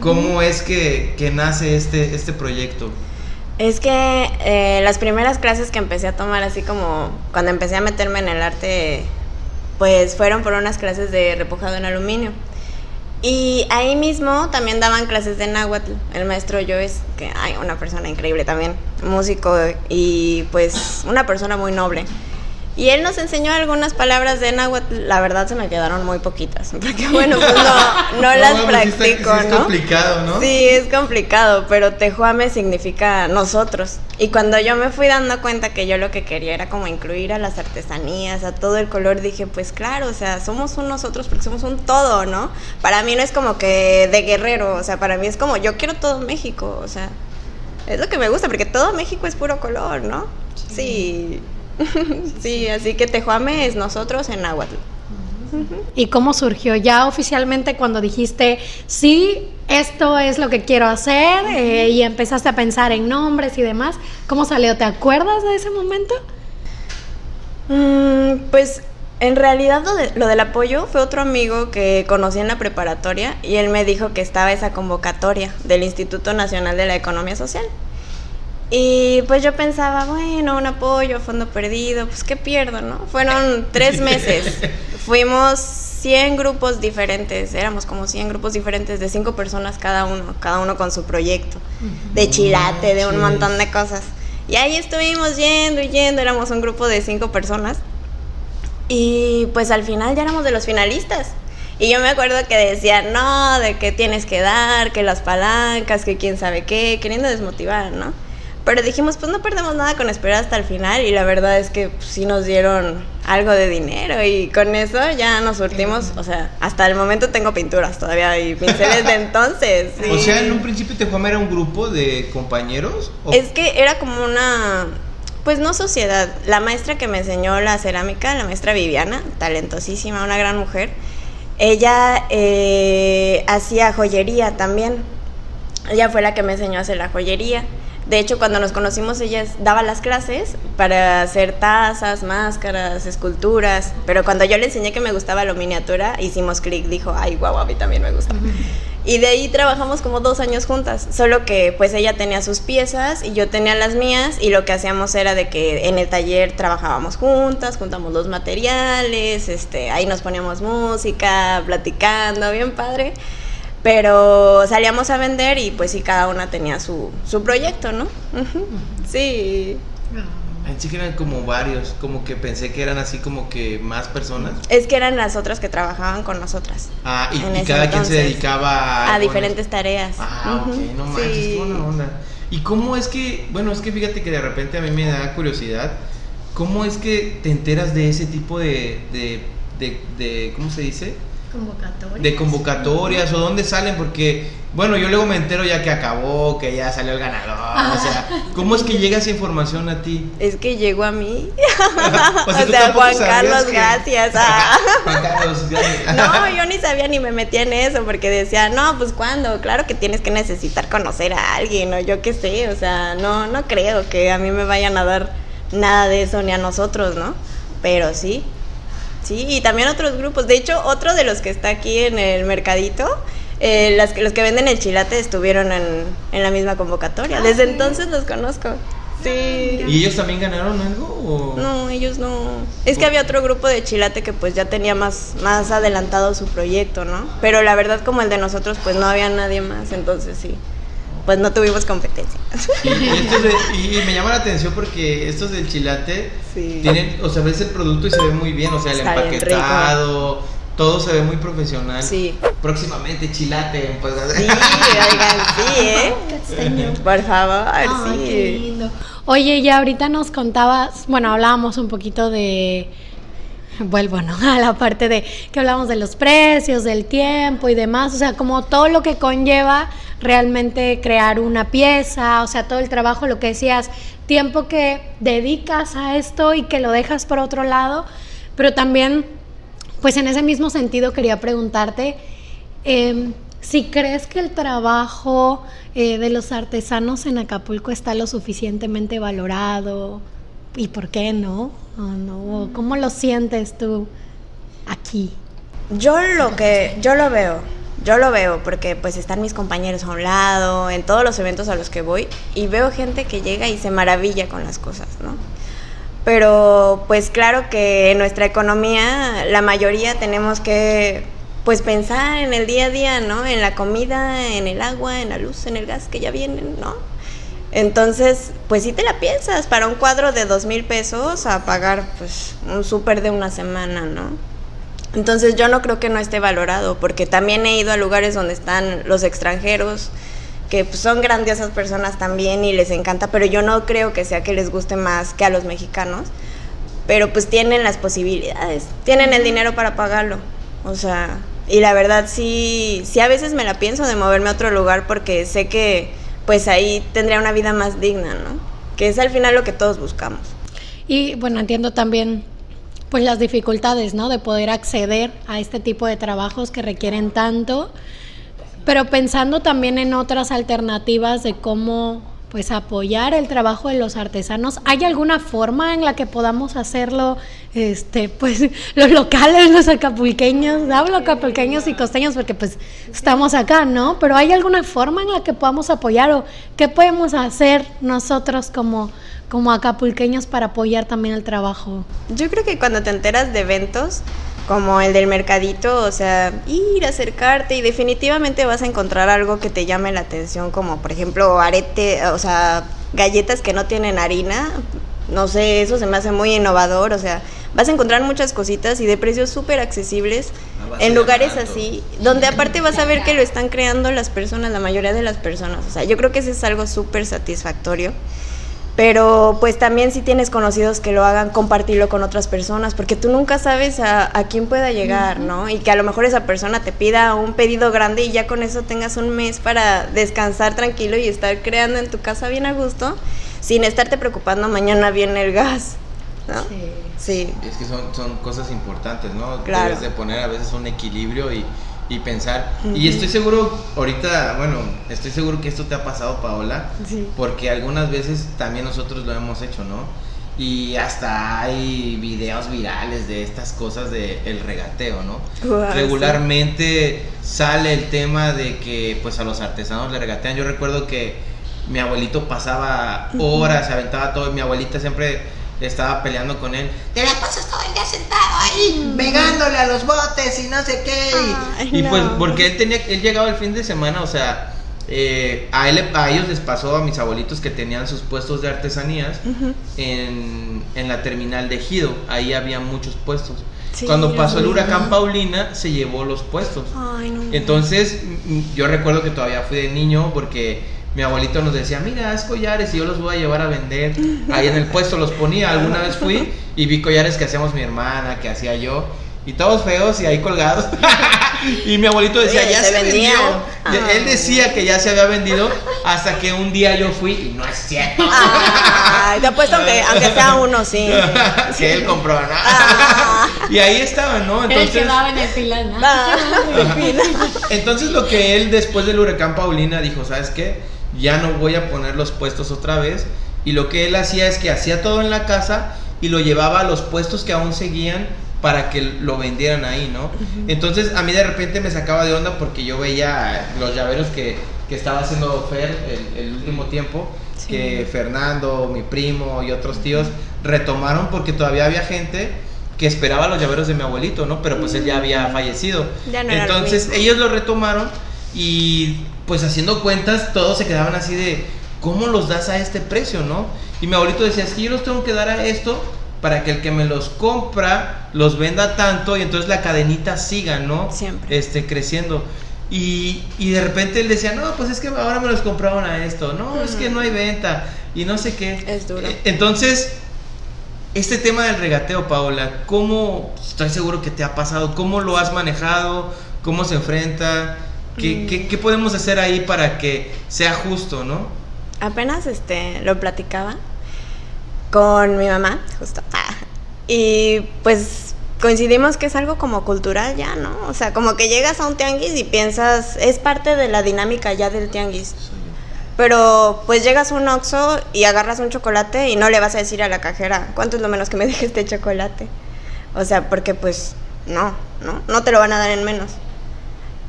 ¿Cómo es que, que nace este, este proyecto? Es que eh, las primeras clases que empecé a tomar, así como cuando empecé a meterme en el arte, pues fueron por unas clases de repujado en aluminio. Y ahí mismo también daban clases de náhuatl. El maestro Joes, que hay una persona increíble también, músico y pues una persona muy noble. Y él nos enseñó algunas palabras de náhuatl, la verdad se me quedaron muy poquitas, porque bueno, pues no, no las No, sí está- practico, sí es ¿no? complicado, ¿no? Sí, es complicado, pero tejuame significa nosotros. Y cuando yo me fui dando cuenta que yo lo que quería era como incluir a las artesanías, a todo el color, dije, pues claro, o sea, somos un nosotros porque somos un todo, ¿no? Para mí no es como que de guerrero, o sea, para mí es como yo quiero todo México, o sea, es lo que me gusta, porque todo México es puro color, ¿no? Sí. Sí, así que tejuame es nosotros en náhuatl. ¿Y cómo surgió ya oficialmente cuando dijiste, sí, esto es lo que quiero hacer eh, y empezaste a pensar en nombres y demás? ¿Cómo salió? ¿Te acuerdas de ese momento? Mm, pues en realidad lo, de- lo del apoyo fue otro amigo que conocí en la preparatoria y él me dijo que estaba esa convocatoria del Instituto Nacional de la Economía Social. Y pues yo pensaba, bueno, un apoyo, fondo perdido, pues qué pierdo, ¿no? Fueron tres meses. Fuimos 100 grupos diferentes, éramos como 100 grupos diferentes de cinco personas cada uno, cada uno con su proyecto, de chilate, de un montón de cosas. Y ahí estuvimos yendo y yendo, éramos un grupo de cinco personas. Y pues al final ya éramos de los finalistas. Y yo me acuerdo que decían, no, de que tienes que dar, que las palancas, que quién sabe qué, queriendo desmotivar, ¿no? Pero dijimos, pues no perdemos nada con esperar hasta el final y la verdad es que pues, sí nos dieron algo de dinero y con eso ya nos surtimos, o sea, hasta el momento tengo pinturas todavía y pinceles de entonces. O sea, en un principio Tejuama era un grupo de compañeros. ¿O- Es que era como una, pues no sociedad. La maestra que me enseñó la cerámica, la maestra Viviana, talentosísima, una gran mujer, ella eh, hacía joyería también. Ella fue la que me enseñó a hacer la joyería. De hecho, cuando nos conocimos, ella daba las clases para hacer tazas, máscaras, esculturas. Pero cuando yo le enseñé que me gustaba la miniatura, hicimos clic. Dijo, ay, guau, a mí también me gusta. Y de ahí trabajamos como dos años juntas, solo que pues ella tenía sus piezas y yo tenía las mías y lo que hacíamos era de que en el taller trabajábamos juntas, juntamos los materiales, este, ahí nos poníamos música, platicando, bien padre. Pero salíamos a vender y pues sí, cada una tenía su, su proyecto, ¿no? Sí. Pensé que eran como varios, como que pensé que eran así como que más personas. Es que eran las otras que trabajaban con nosotras. Ah, y, cada quien se dedicaba A ¿no? diferentes tareas. Ah, ok, Ujú. no manches, Sí. buena onda. ¿Y cómo es que, bueno, es que fíjate que de repente a mí me da curiosidad, ¿cómo es que te enteras de ese tipo de, de, de, de ¿cómo se dice? Convocatoria. De convocatorias o dónde salen, porque, bueno, yo luego me entero ya que acabó, que ya salió el ganador, o sea, ¿cómo es que llega esa información a ti? Es que llegó a mí. O o sea, sea, ¿tú tampoco Juan Carlos, que- gracias. ah. Juan Carlos, gracias. No, yo ni sabía ni me metía en eso porque decía, no, pues cuándo, claro que tienes que necesitar conocer a alguien o yo qué sé, o sea, no, no creo que a mí me vayan a dar nada de eso ni a nosotros, ¿no? Pero sí, sí, y también otros grupos. De hecho, otro de los que está aquí en el mercadito, eh, las que- los que venden el chilate estuvieron en, en la misma convocatoria. Desde entonces los conozco. Sí. ¿Y ellos también ganaron algo? O? No, ellos no. Es que había otro grupo de Chilate que pues ya tenía más, más adelantado su proyecto, ¿no? Pero la verdad como el de nosotros pues no había nadie más, entonces sí. Pues no tuvimos competencia. Y, estos de- y me llama la atención porque estos del chilate Sí. tienen, o sea, ves el producto y se ve muy bien, o sea, el Está empaquetado, todo se ve muy profesional. Sí. Próximamente chilate, pues. Sí, oigan, sí, ¿eh? Por favor, Ay, sí. qué lindo. Oye, ya ahorita nos contabas, bueno, hablábamos un poquito de, vuelvo, ¿no? A la parte de que hablamos de los precios, del tiempo y demás, o sea, como todo lo que conlleva realmente crear una pieza, o sea, todo el trabajo, lo que decías, tiempo que dedicas a esto y que lo dejas por otro lado, pero también, pues en ese mismo sentido quería preguntarte, eh, si crees que el trabajo eh, de los artesanos en Acapulco está lo suficientemente valorado y por qué no, ¿O no? ¿Cómo lo sientes tú aquí? Yo lo que, yo lo veo, yo lo veo porque pues están mis compañeros a un lado, en todos los eventos a los que voy y veo gente que llega y se maravilla con las cosas, ¿no? Pero pues claro que en nuestra economía la mayoría tenemos que pues pensar en el día a día, ¿no? En la comida, en el agua, en la luz, en el gas que ya vienen, ¿no? Entonces, pues sí te la piensas para un cuadro de dos mil pesos a pagar pues un súper de una semana, ¿no? Entonces yo no creo que no esté valorado, porque también he ido a lugares donde están los extranjeros, que pues, son grandiosas personas también y les encanta, pero yo no creo que sea que les guste más que a los mexicanos, pero pues tienen las posibilidades, tienen el dinero para pagarlo, o sea, y la verdad sí, sí a veces me la pienso de moverme a otro lugar porque sé que pues ahí tendría una vida más digna, ¿no? Que es al final lo que todos buscamos. Y bueno, entiendo también pues las dificultades, ¿no? De poder acceder a este tipo de trabajos que requieren tanto, pero pensando también en otras alternativas de cómo pues apoyar el trabajo de los artesanos. ¿Hay alguna forma en la que podamos hacerlo, este, pues los locales, los acapulqueños, hablo acapulqueños y costeños porque pues estamos acá, ¿no? Pero ¿hay alguna forma en la que podamos apoyar o qué podemos hacer nosotros como como acapulqueños para apoyar también el trabajo? Yo creo que cuando te enteras de eventos como el del mercadito, o sea, ir, acercarte y definitivamente vas a encontrar algo que te llame la atención, como por ejemplo arete, o sea, galletas que no tienen harina, no sé, eso se me hace muy innovador, o sea, vas a encontrar muchas cositas y de precios súper accesibles en lugares así, donde aparte vas a ver que lo están creando las personas, la mayoría de las personas, o sea, yo creo que eso es algo súper satisfactorio. Pero pues también si tienes conocidos que lo hagan, compartirlo con otras personas, porque tú nunca sabes a, a quién pueda llegar, ¿no? Y que a lo mejor esa persona te pida un pedido grande y ya con eso tengas un mes para descansar tranquilo y estar creando en tu casa bien a gusto, sin estarte preocupando mañana viene el gas, ¿no? Sí. Sí. Es que son, son cosas importantes, ¿no? Claro. Debes de poner a veces un equilibrio y, y pensar. Y estoy seguro, ahorita, bueno, estoy seguro que esto te ha pasado, Paola, Sí. porque algunas veces también nosotros lo hemos hecho, ¿no? Y hasta hay videos virales de estas cosas de el regateo, ¿no? Regularmente sale el tema de que pues a los artesanos le regatean. Yo recuerdo que mi abuelito pasaba horas, se aventaba todo, y mi abuelita siempre estaba peleando con él. Te la pasas todo el día sentado ahí, pegándole a los botes y no sé qué. y- Ay, y, pues porque él tenía, él llegaba el fin de semana, o sea, eh, a, él, a ellos les pasó, a mis abuelitos que tenían sus puestos de artesanías en, en la terminal de Ejido, ahí había muchos puestos. Sí, Cuando pasó el huracán Paulina, se llevó los puestos. Ay, no. Entonces, mm, yo recuerdo que todavía fui de niño porque mi abuelito nos decía, mira, haz collares y yo los voy a llevar a vender. Ahí en el puesto los ponía. Alguna vez fui y vi collares que hacíamos mi hermana, que hacía yo. Y todos feos y ahí colgados. y mi abuelito decía, ya se se, vendió. De- Él Ah. decía que ya se había vendido hasta que un día yo fui y no es cierto. Ay, te apuesto que aunque sea uno, sí. que él compró, ¿no? Ah. y ahí estaban, ¿no? Él quedaba en el pilar, ¿no? Ah, Entonces lo que él después del huracán Paulina dijo, ¿sabes qué? Ya no voy a poner los puestos otra vez. Y lo que él hacía es que hacía todo en la casa y lo llevaba a los puestos que aún seguían para que lo vendieran ahí, ¿no? Entonces a mí de repente me sacaba de onda porque yo veía los llaveros que, que estaba haciendo Fer el, el último tiempo, Sí. que Fernando, mi primo y otros tíos retomaron porque todavía había gente que esperaba los llaveros de mi abuelito, ¿no? Pero pues él ya había fallecido. Ya no lo Entonces ellos lo retomaron y pues haciendo cuentas todos se quedaban así de ¿cómo los das a este precio, no? Y mi abuelito decía, es que yo los tengo que dar a esto para que el que me los compra los venda tanto y entonces la cadenita siga, ¿no? Siempre. Este, creciendo. Y, y de repente él decía, no, pues es que ahora me los compraron a esto, no, es que no hay venta y no sé qué. Es duro. Eh, Entonces, este tema del regateo, Paola, ¿cómo, estoy seguro que te ha pasado, cómo lo has manejado, cómo se enfrenta, qué, qué- qué podemos hacer ahí para que sea justo, no? apenas este lo platicaba con mi mamá, justo. Ah, y pues coincidimos que es algo como cultural ya, ¿no? O sea, como que llegas a un tianguis y piensas, es parte de la dinámica ya del tianguis. Pero pues llegas a un Oxxo y agarras un chocolate y no le vas a decir a la cajera, ¿cuánto es lo menos que me deje este chocolate? O sea, porque pues no, no, no te lo van a dar en menos.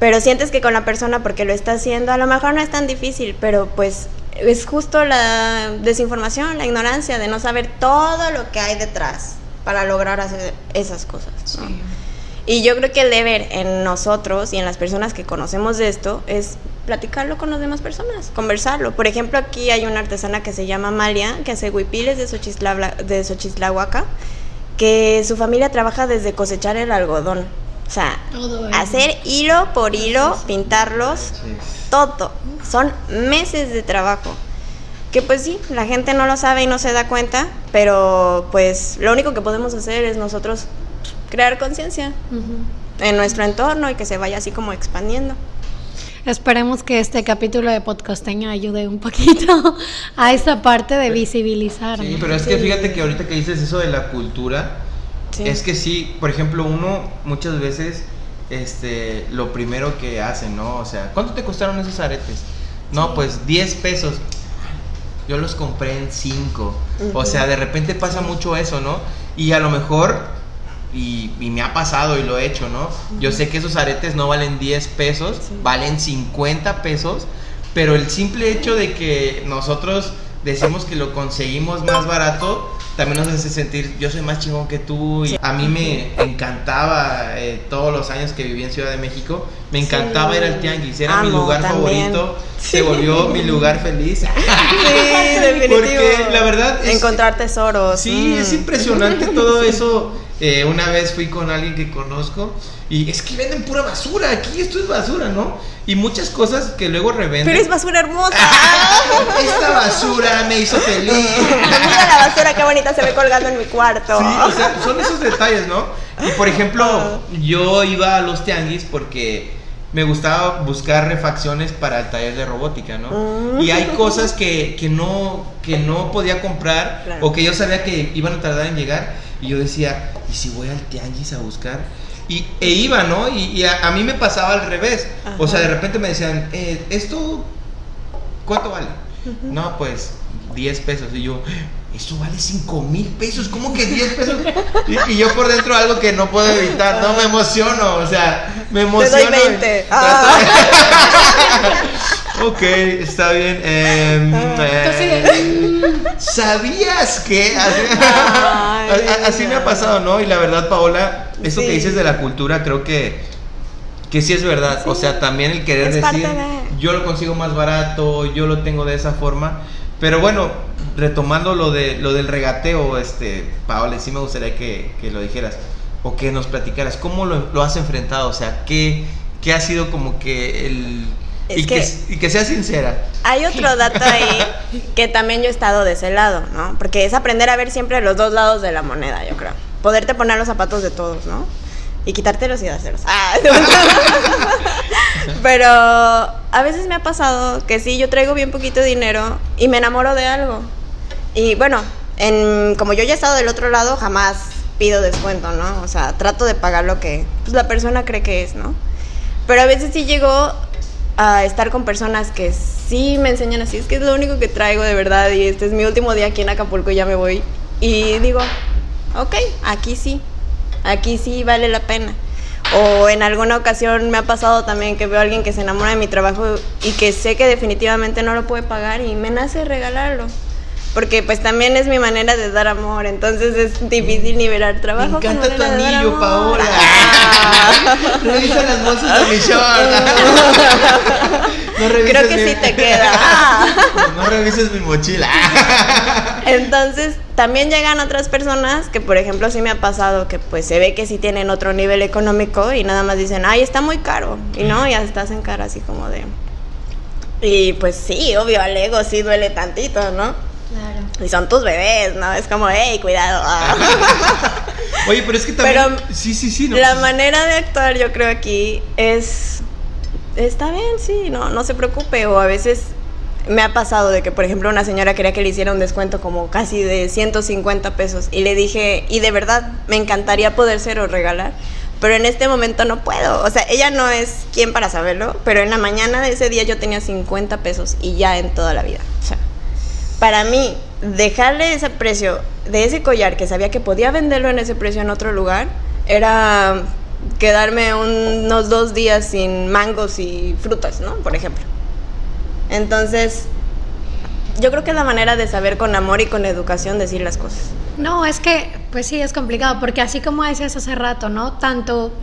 Pero sientes que con la persona, porque lo está haciendo, a lo mejor no es tan difícil, pero pues es justo la desinformación, la ignorancia de no saber todo lo que hay detrás para lograr hacer esas cosas. ¿no? Y yo creo que el deber en nosotros y en las personas que conocemos de esto es platicarlo con las demás personas, conversarlo. Por ejemplo, aquí hay una artesana que se llama Amalia, que hace huipiles de, Xochitla, de Xochislahuaca, que su familia trabaja desde cosechar el algodón. O sea, Todo hacer hilo por hilo, pintarlos, todo. Son meses de trabajo. Que pues sí, la gente no lo sabe y no se da cuenta, pero pues lo único que podemos hacer es nosotros crear conciencia en nuestro entorno y que se vaya así como expandiendo. Esperemos que este capítulo de Podcosteño ayude un poquito a esta parte de visibilizar. Sí, pero es que fíjate que ahorita que dices eso de la cultura, Sí. es que sí, por ejemplo, uno muchas veces, este, lo primero que hace, ¿no? O sea, ¿cuánto te costaron esos aretes? No, pues 10 pesos. Yo los compré en 5. O sea, de repente pasa mucho eso, ¿no? Y a lo mejor, y, y me ha pasado y lo he hecho, ¿no? Yo sé que esos aretes no valen 10 pesos, valen 50 pesos, pero el simple hecho de que nosotros decimos que lo conseguimos más barato, también nos hace sentir, yo soy más chingón que tú. Y a mí me encantaba, eh, todos los años que viví en Ciudad de México, me encantaba Sí. ir al tianguis, era mi Amo lugar también. favorito, se volvió mi lugar feliz. Sí, definitivo. Porque la verdad es- Encontrar tesoros. Sí, mm. es impresionante todo eso. Eh, una vez fui con alguien que conozco y es que venden pura basura aquí, esto es basura, ¿no? Y muchas cosas que luego revenden. Pero es basura hermosa. Esta basura me hizo feliz. Mira la basura, qué bonita se ve colgando en mi cuarto. Sí, o sea, son esos detalles, ¿no? Y por ejemplo, yo iba a los tianguis porque me gustaba buscar refacciones para el taller de robótica, ¿no? Y hay cosas que, que no, que no podía comprar Claro. o que yo sabía que iban a tardar en llegar. Y yo decía, ¿y si voy al tianguis a buscar? Y, e iba, ¿no? Y, y a, a mí me pasaba al revés. O sea, de repente me decían, eh, ¿esto cuánto vale? No, pues 10 pesos. Y yo, eso vale 5 mil pesos. ¿Cómo que 10 pesos? Y, y yo por dentro algo que no puedo evitar. No, me emociono. O sea, me Te emociono. doy 20. ok, está bien. em, eh, ¿Sabías que? Así, Ay, a- así me ha pasado, ¿no? Y la verdad, Paola, eso que dices de la cultura, creo que, que sí es verdad. O sea, también el querer Es decir, de- yo lo consigo más barato, yo lo tengo de esa forma. Pero bueno, retomando lo, de, lo del regateo, este, Paola, sí me gustaría que, que lo dijeras o que nos platicaras. ¿Cómo lo, lo has enfrentado? O sea, ¿qué, qué ha sido como que el... Es y, que, que- y que sea sincera. Hay otro dato ahí que también yo he estado de ese lado, ¿no? Porque es aprender a ver siempre los dos lados de la moneda, yo creo. Poderte poner los zapatos de todos, ¿no? Y quitártelos y dárselos. Ah. Pero a veces me ha pasado que sí, yo traigo bien poquito dinero y me enamoro de algo. Y bueno, en, como yo ya he estado del otro lado, jamás pido descuento, ¿no? O sea, trato de pagar lo que pues, la persona cree que es, ¿no? Pero a veces sí llego a estar con personas que sí me enseñan así, es que es lo único que traigo de verdad y este es mi último día aquí en Acapulco y ya me voy. Y digo, ok, aquí sí, aquí sí vale la pena. O en alguna ocasión me ha pasado también que veo a alguien que se enamora de mi trabajo y que sé que definitivamente no lo puede pagar y me nace regalarlo. Porque pues también es mi manera de dar amor, entonces es difícil nivelar trabajo. Me encanta tu anillo. Paola. Ah. Revisa las bolsas de mi short. No Creo que mi- sí te queda. No revises mi mochila. Entonces, también llegan otras personas que, por ejemplo, sí me ha pasado que pues se ve que sí tienen otro nivel económico y nada más dicen, ay, está muy caro. Y no, ya estás en cara así como de... Y pues sí, obvio, al ego sí duele tantito, ¿no? Claro. Y son tus bebés, ¿no? Es como, hey, cuidado. ah". Oye, pero es que también. Pero sí, sí, sí. No, La pues, manera de actuar yo creo aquí es... Está bien, sí, no, no se preocupe. O a veces me ha pasado de que, por ejemplo, una señora quería que le hiciera un descuento como casi de 150 pesos. Y le dije, y de verdad, me encantaría podérselo regalar. Pero en este momento no puedo. O sea, ella no es quien para saberlo. Pero en la mañana de ese día yo tenía 50 pesos y ya en toda la vida. Para mí, dejarle ese precio de ese collar que sabía que podía venderlo en ese precio en otro lugar, era quedarme unos dos días sin mangos y frutas, ¿no? Por ejemplo. Entonces, yo creo que es la manera de saber con amor y con educación decir las cosas. No, es que, pues sí, es complicado, porque así como decías hace rato, ¿no? Tanto,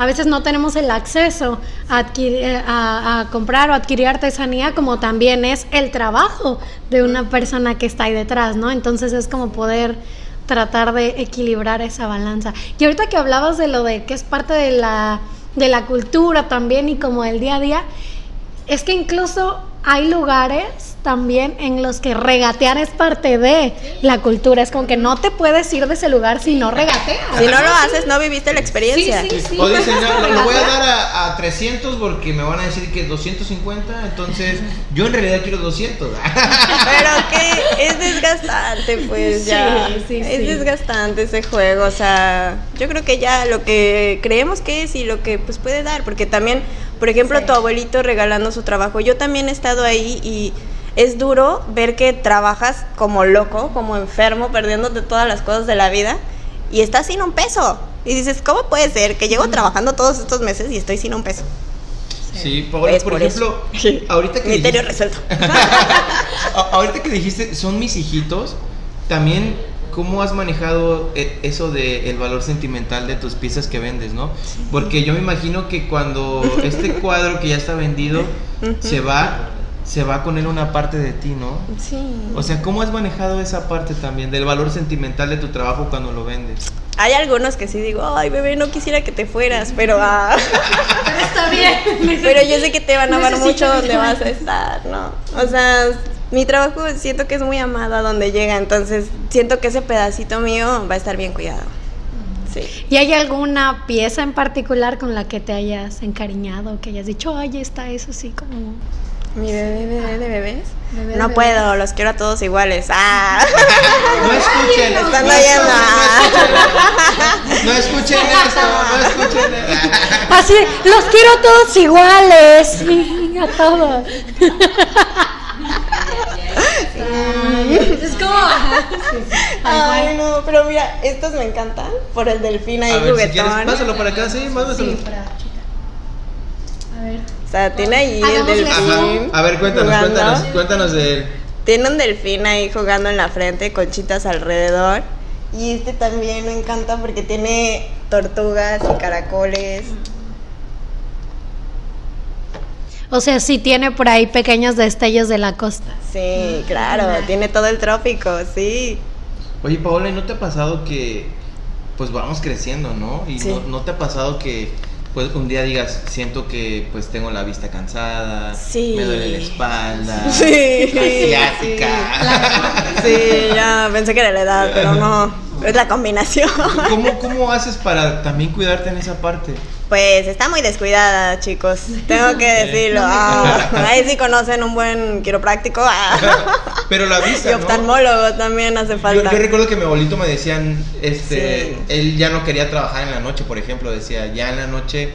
a veces no tenemos el acceso a, adquirir, eh, a, comprar o adquirir artesanía, como también es el trabajo de una persona que está ahí detrás, ¿no? Entonces es como poder tratar de equilibrar esa balanza. Y ahorita que hablabas de lo de que es parte de la, de la cultura también y como del día a día, es que incluso hay lugares también en los que regatear es parte de la cultura. Es como que no te puedes ir de ese lugar si no regateas. Si no lo haces, no viviste la experiencia. Sí, sí, sí. o dicen, no, lo voy a dar a, a 300 porque me van a decir que 250, entonces yo en realidad quiero 200. Pero que es desgastante, pues Sí, ya. sí, es sí. desgastante ese juego. O sea, yo creo que ya lo que creemos que es y lo que pues puede dar. Porque también, por ejemplo, Sí. tu abuelito regalando su trabajo. Yo también he estado ahí y es duro ver que trabajas como loco, como enfermo, perdiéndote todas las cosas de la vida y estás sin un peso. Y dices, ¿cómo puede ser que llevo trabajando todos estos meses y estoy sin un peso? Sí, Paola, Es por, por ejemplo, ahorita que Misterio dijiste- resuelto. A- Ahorita que dijiste, son mis hijitos, también, ¿cómo has manejado e- eso del el valor sentimental de tus piezas que vendes, no? Porque yo me imagino que cuando este cuadro que ya está vendido se va, se va con él una parte de ti, ¿no? Sí. O sea, ¿cómo has manejado esa parte también del valor sentimental de tu trabajo cuando lo vendes? Hay algunos que sí digo, ay bebé, no quisiera que te fueras, pero ah, Pero está bien. pero yo sé que te van a amar Necesito mucho donde vas a estar, ¿no? O sea, mi trabajo siento que es muy amado a donde llega, entonces siento que ese pedacito mío va a estar bien cuidado. Sí. ¿Y hay alguna pieza en particular con la que te hayas encariñado, que hayas dicho, ay, está eso sí como... Mi bebé, bebé de bebés. Bebé de no bebés. puedo, los quiero a todos iguales. Ah. No escuchen, Están no oyendo. escuchen, no escuchen eso, no escuchen eso. Así, los quiero todos iguales. Sí, a todos. es como... Ay, no, pero mira, estos me encantan por el delfín ahí A ver, si quieres, juguetón. pásalo para acá, sí, pásalo. A ver. o sea, tiene ahí el delfín. A ver, cuéntanos, jugando. cuéntanos, cuéntanos de él. Tiene un delfín ahí jugando en la frente, conchitas alrededor. Y este también me encanta porque tiene tortugas y caracoles. O sea, sí tiene por ahí pequeños destellos de la costa. Sí, claro, tiene todo el trópico, sí. Oye, Paola, ¿y no te ha pasado que pues vamos creciendo, ¿no? Y Sí. no, no te ha pasado que pues un día digas, siento que pues tengo la vista cansada, Sí. me duele la espalda, Sí, asiática. Sí, ya pensé que era la edad, pero no. Es la combinación. ¿Cómo, ¿Cómo haces para también cuidarte en esa parte? Pues está muy descuidada, chicos. Tengo que decirlo. Ah, ahí sí conocen un buen quiropráctico. ah. Pero la Y vista, ¿no? oftalmólogo también hace Yo, falta. yo recuerdo que mi abuelito me decían, este, Sí. él ya no quería trabajar en la noche, por ejemplo, decía, ya en la noche,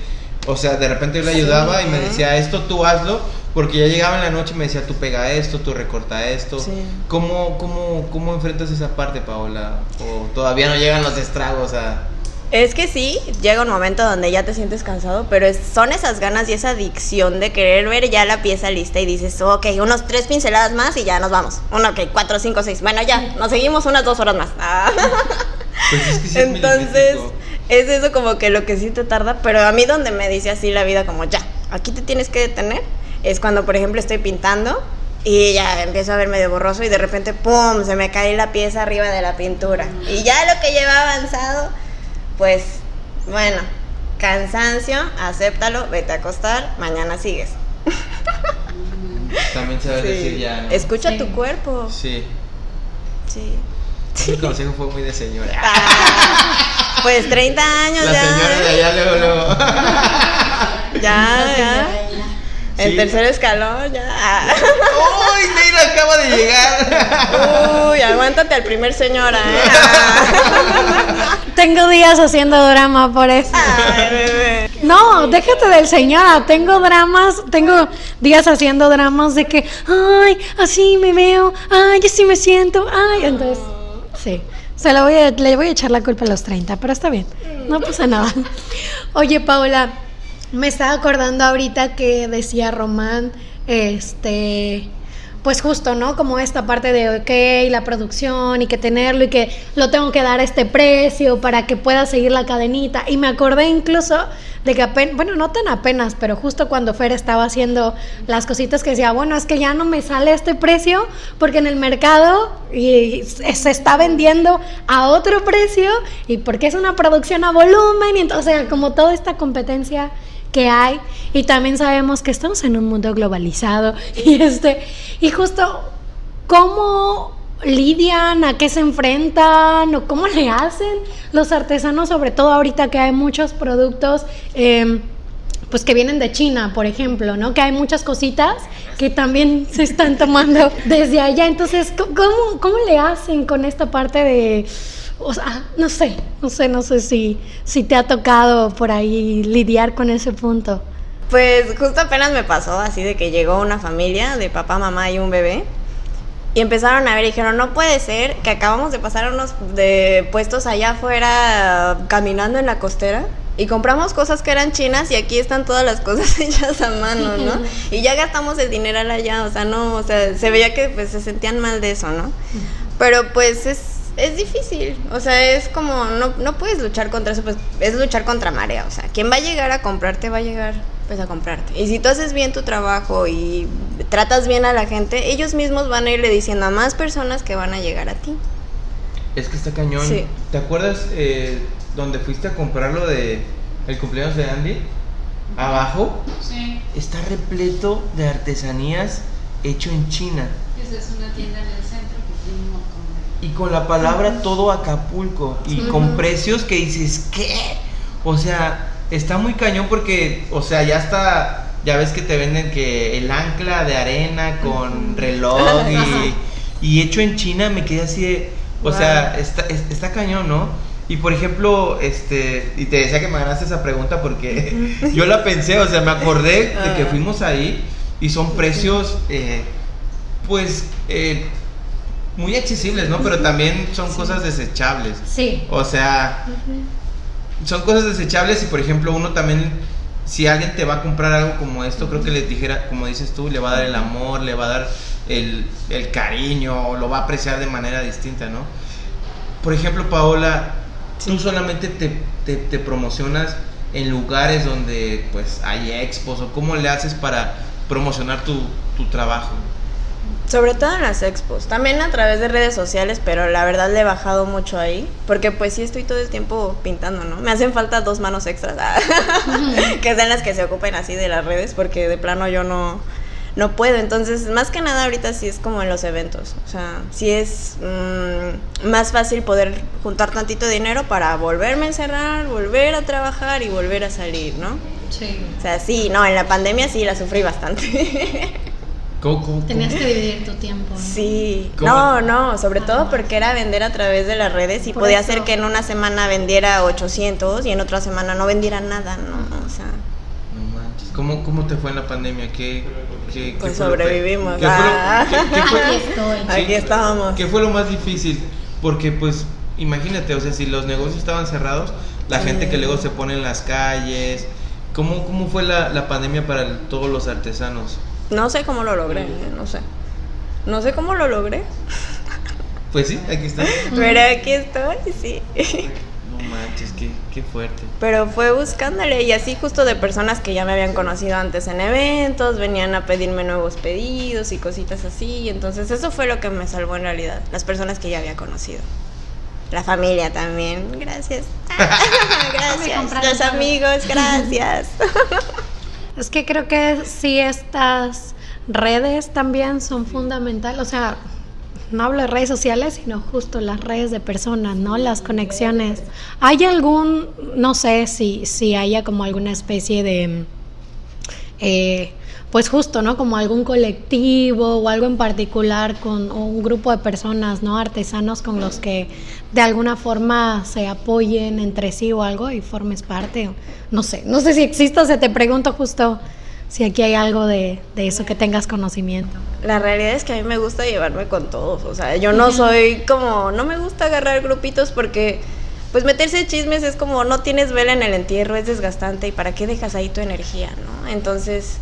o sea, de repente yo le ayudaba y me decía, esto tú hazlo, porque ya llegaba en la noche y me decía, tú pega esto, tú recorta esto. Sí. ¿Cómo, cómo, ¿Cómo enfrentas esa parte, Paola? ¿O todavía no llegan los estragos a...? Es que sí, llega un momento donde ya te sientes cansado, pero es- son esas ganas y esa adicción de querer ver ya la pieza lista y dices, ok, unos tres pinceladas más y ya nos vamos. Uno, ok, cuatro, cinco, seis. Bueno, ya, nos seguimos unas dos horas más. Ah. Pues es que sí es Entonces, milimétrico. Es eso como que lo que sí te tarda, pero a mí donde me dice así la vida como ya, aquí te tienes que detener, es cuando por ejemplo estoy pintando y ya empiezo a ver medio borroso y de repente ¡pum! se me cae la pieza arriba de la pintura. Y ya lo que lleva avanzado, pues bueno, cansancio, acéptalo, vete a acostar, mañana sigues. También sabes Sí. decir ya, ¿no? Escucha Sí. tu cuerpo. Sí. Sí. El consejo fue muy de señora. Ah, pues 30 años La ya. señora de allá luego, luego. Ya, ya. El Sí. tercer escalón, ya. ¡Uy, Neila acaba de llegar! Uy, aguántate al primer señora, ¿eh? Tengo días haciendo drama por eso. Ay, bebé. No, déjate del señora. Tengo dramas, tengo días haciendo dramas de que, ay, así me veo, ay, así me siento, ay, entonces, sí. Se la voy a, le voy a echar la culpa a los 30, pero está bien, no pasa nada. Oye, Paula, me estaba acordando ahorita que decía Román, este, pues justo, ¿no? Como esta parte de, ok, la producción y que tenerlo y que lo tengo que dar a este precio para que pueda seguir la cadenita. Y me acordé incluso de que apenas, bueno, no tan apenas, pero justo cuando Fer estaba haciendo las cositas que decía, bueno, es que ya no me sale este precio porque en el mercado y se está vendiendo a otro precio y porque es una producción a volumen y entonces como toda esta competencia que hay y también sabemos que estamos en un mundo globalizado y este y justo cómo lidian, a qué se enfrentan o cómo le hacen los artesanos, sobre todo ahorita que hay muchos productos em, pues que vienen de China, por ejemplo, ¿no? Que hay muchas cositas que también se están tomando desde allá. Entonces, ¿cómo, cómo le hacen con esta parte de o sea, no sé, no sé, no sé si, si te ha tocado por ahí lidiar con ese punto. Pues justo apenas me pasó así de que llegó una familia de papá, mamá y un bebé. Y empezaron a ver y dijeron, no puede ser que acabamos de pasar unos de puestos allá afuera caminando en la costera y compramos cosas que eran chinas y aquí están todas las cosas hechas a mano, ¿no? Y ya gastamos el dinero allá, o sea, no, o sea, se veía que pues se sentían mal de eso, ¿no? Pero pues es es difícil, o sea, es como, no, no puedes luchar contra eso, pues es luchar contra marea, o sea, quien va a llegar a comprarte va a llegar pues a comprarte. Y si tú haces bien tu trabajo y tratas bien a la gente, ellos mismos van a irle diciendo a más personas que van a llegar a ti. Es que está cañón. ¿Te acuerdas eh, donde fuiste a comprar lo de el cumpleaños de Andy? Abajo sí. está repleto de artesanías hecho en China. Esa es una tienda en el centro y con la palabra todo Acapulco y con precios que dices, ¿qué? O sea, está muy cañón porque, o sea, ya está, ya ves que te venden que el ancla de arena con reloj y, hecho en China, me quedé así de, o sea, está, está cañón, ¿no? Y por ejemplo, este, y te decía que me ganaste esa pregunta porque yo la pensé, o sea, me acordé de que ah. fuimos ahí y son precios, eh, pues, eh, muy accesibles, ¿no? Pero también son cosas desechables. Sí. O sea, son cosas desechables y por ejemplo uno también, si alguien te va a comprar algo como esto, creo que le dijera, como dices tú, le va a dar el amor, le va a dar el, el cariño, lo va a apreciar de manera distinta, ¿no? Por ejemplo, Paola, tú solamente te, te, te promocionas en lugares donde pues hay expos o cómo le haces para promocionar tu, tu trabajo. Sobre todo en las expos, también a través de redes sociales, pero la verdad le he bajado mucho ahí, porque pues sí estoy todo el tiempo pintando, ¿no? Me hacen falta dos manos extras, que sean las que se ocupen así de las redes, porque de plano yo no, no puedo. Entonces, más que nada ahorita sí es como en los eventos, o sea, sí es mm, más fácil poder juntar tantito dinero para volverme a encerrar, volver a trabajar y volver a salir, ¿no? Sí. O sea, sí, no, en la pandemia sí la sufrí bastante. Tenías que dividir tu tiempo. Sí. No, no, sobre todo porque era vender a través de las redes y podía ser que en una semana vendiera 800 y en otra semana no vendiera nada, ¿no? O sea. No manches. ¿Cómo, cómo te fue en la pandemia? ¿Qué, qué, pues sobrevivimos. ¿Qué, ah. fue Aquí estoy. Aquí estábamos. ¿Qué fue lo más difícil? Porque pues imagínate, o sea, si los negocios estaban cerrados, la gente que luego se pone en las calles, ¿cómo, cómo fue la, la pandemia para todos los artesanos? No sé cómo lo logré, no sé. No sé cómo lo logré. Pues sí, aquí está. Pero aquí estoy, sí. No manches, qué, qué fuerte. Pero fue buscándole y así justo de personas que ya me habían conocido antes en eventos, venían a pedirme nuevos pedidos y cositas así. Entonces eso fue lo que me salvó en realidad, las personas que ya había conocido. La familia también, gracias. gracias. Los amigos, gracias. Es que creo que sí estas redes también son fundamentales, o sea, no hablo de redes sociales, sino justo las redes de personas, ¿no? Las conexiones. ¿Hay algún, no sé si, si haya como alguna especie de... Eh, pues justo, ¿no? Como algún colectivo o algo en particular con un grupo de personas, ¿no? Artesanos con los que de alguna forma se apoyen entre sí o algo y formes parte. No sé, no sé si existe, o sea, te pregunto justo si aquí hay algo de, de, eso que tengas conocimiento. La realidad es que a mí me gusta llevarme con todos, o sea, yo no soy como, no me gusta agarrar grupitos porque pues meterse chismes es como no tienes vela en el entierro, es desgastante y para qué dejas ahí tu energía, ¿no? Entonces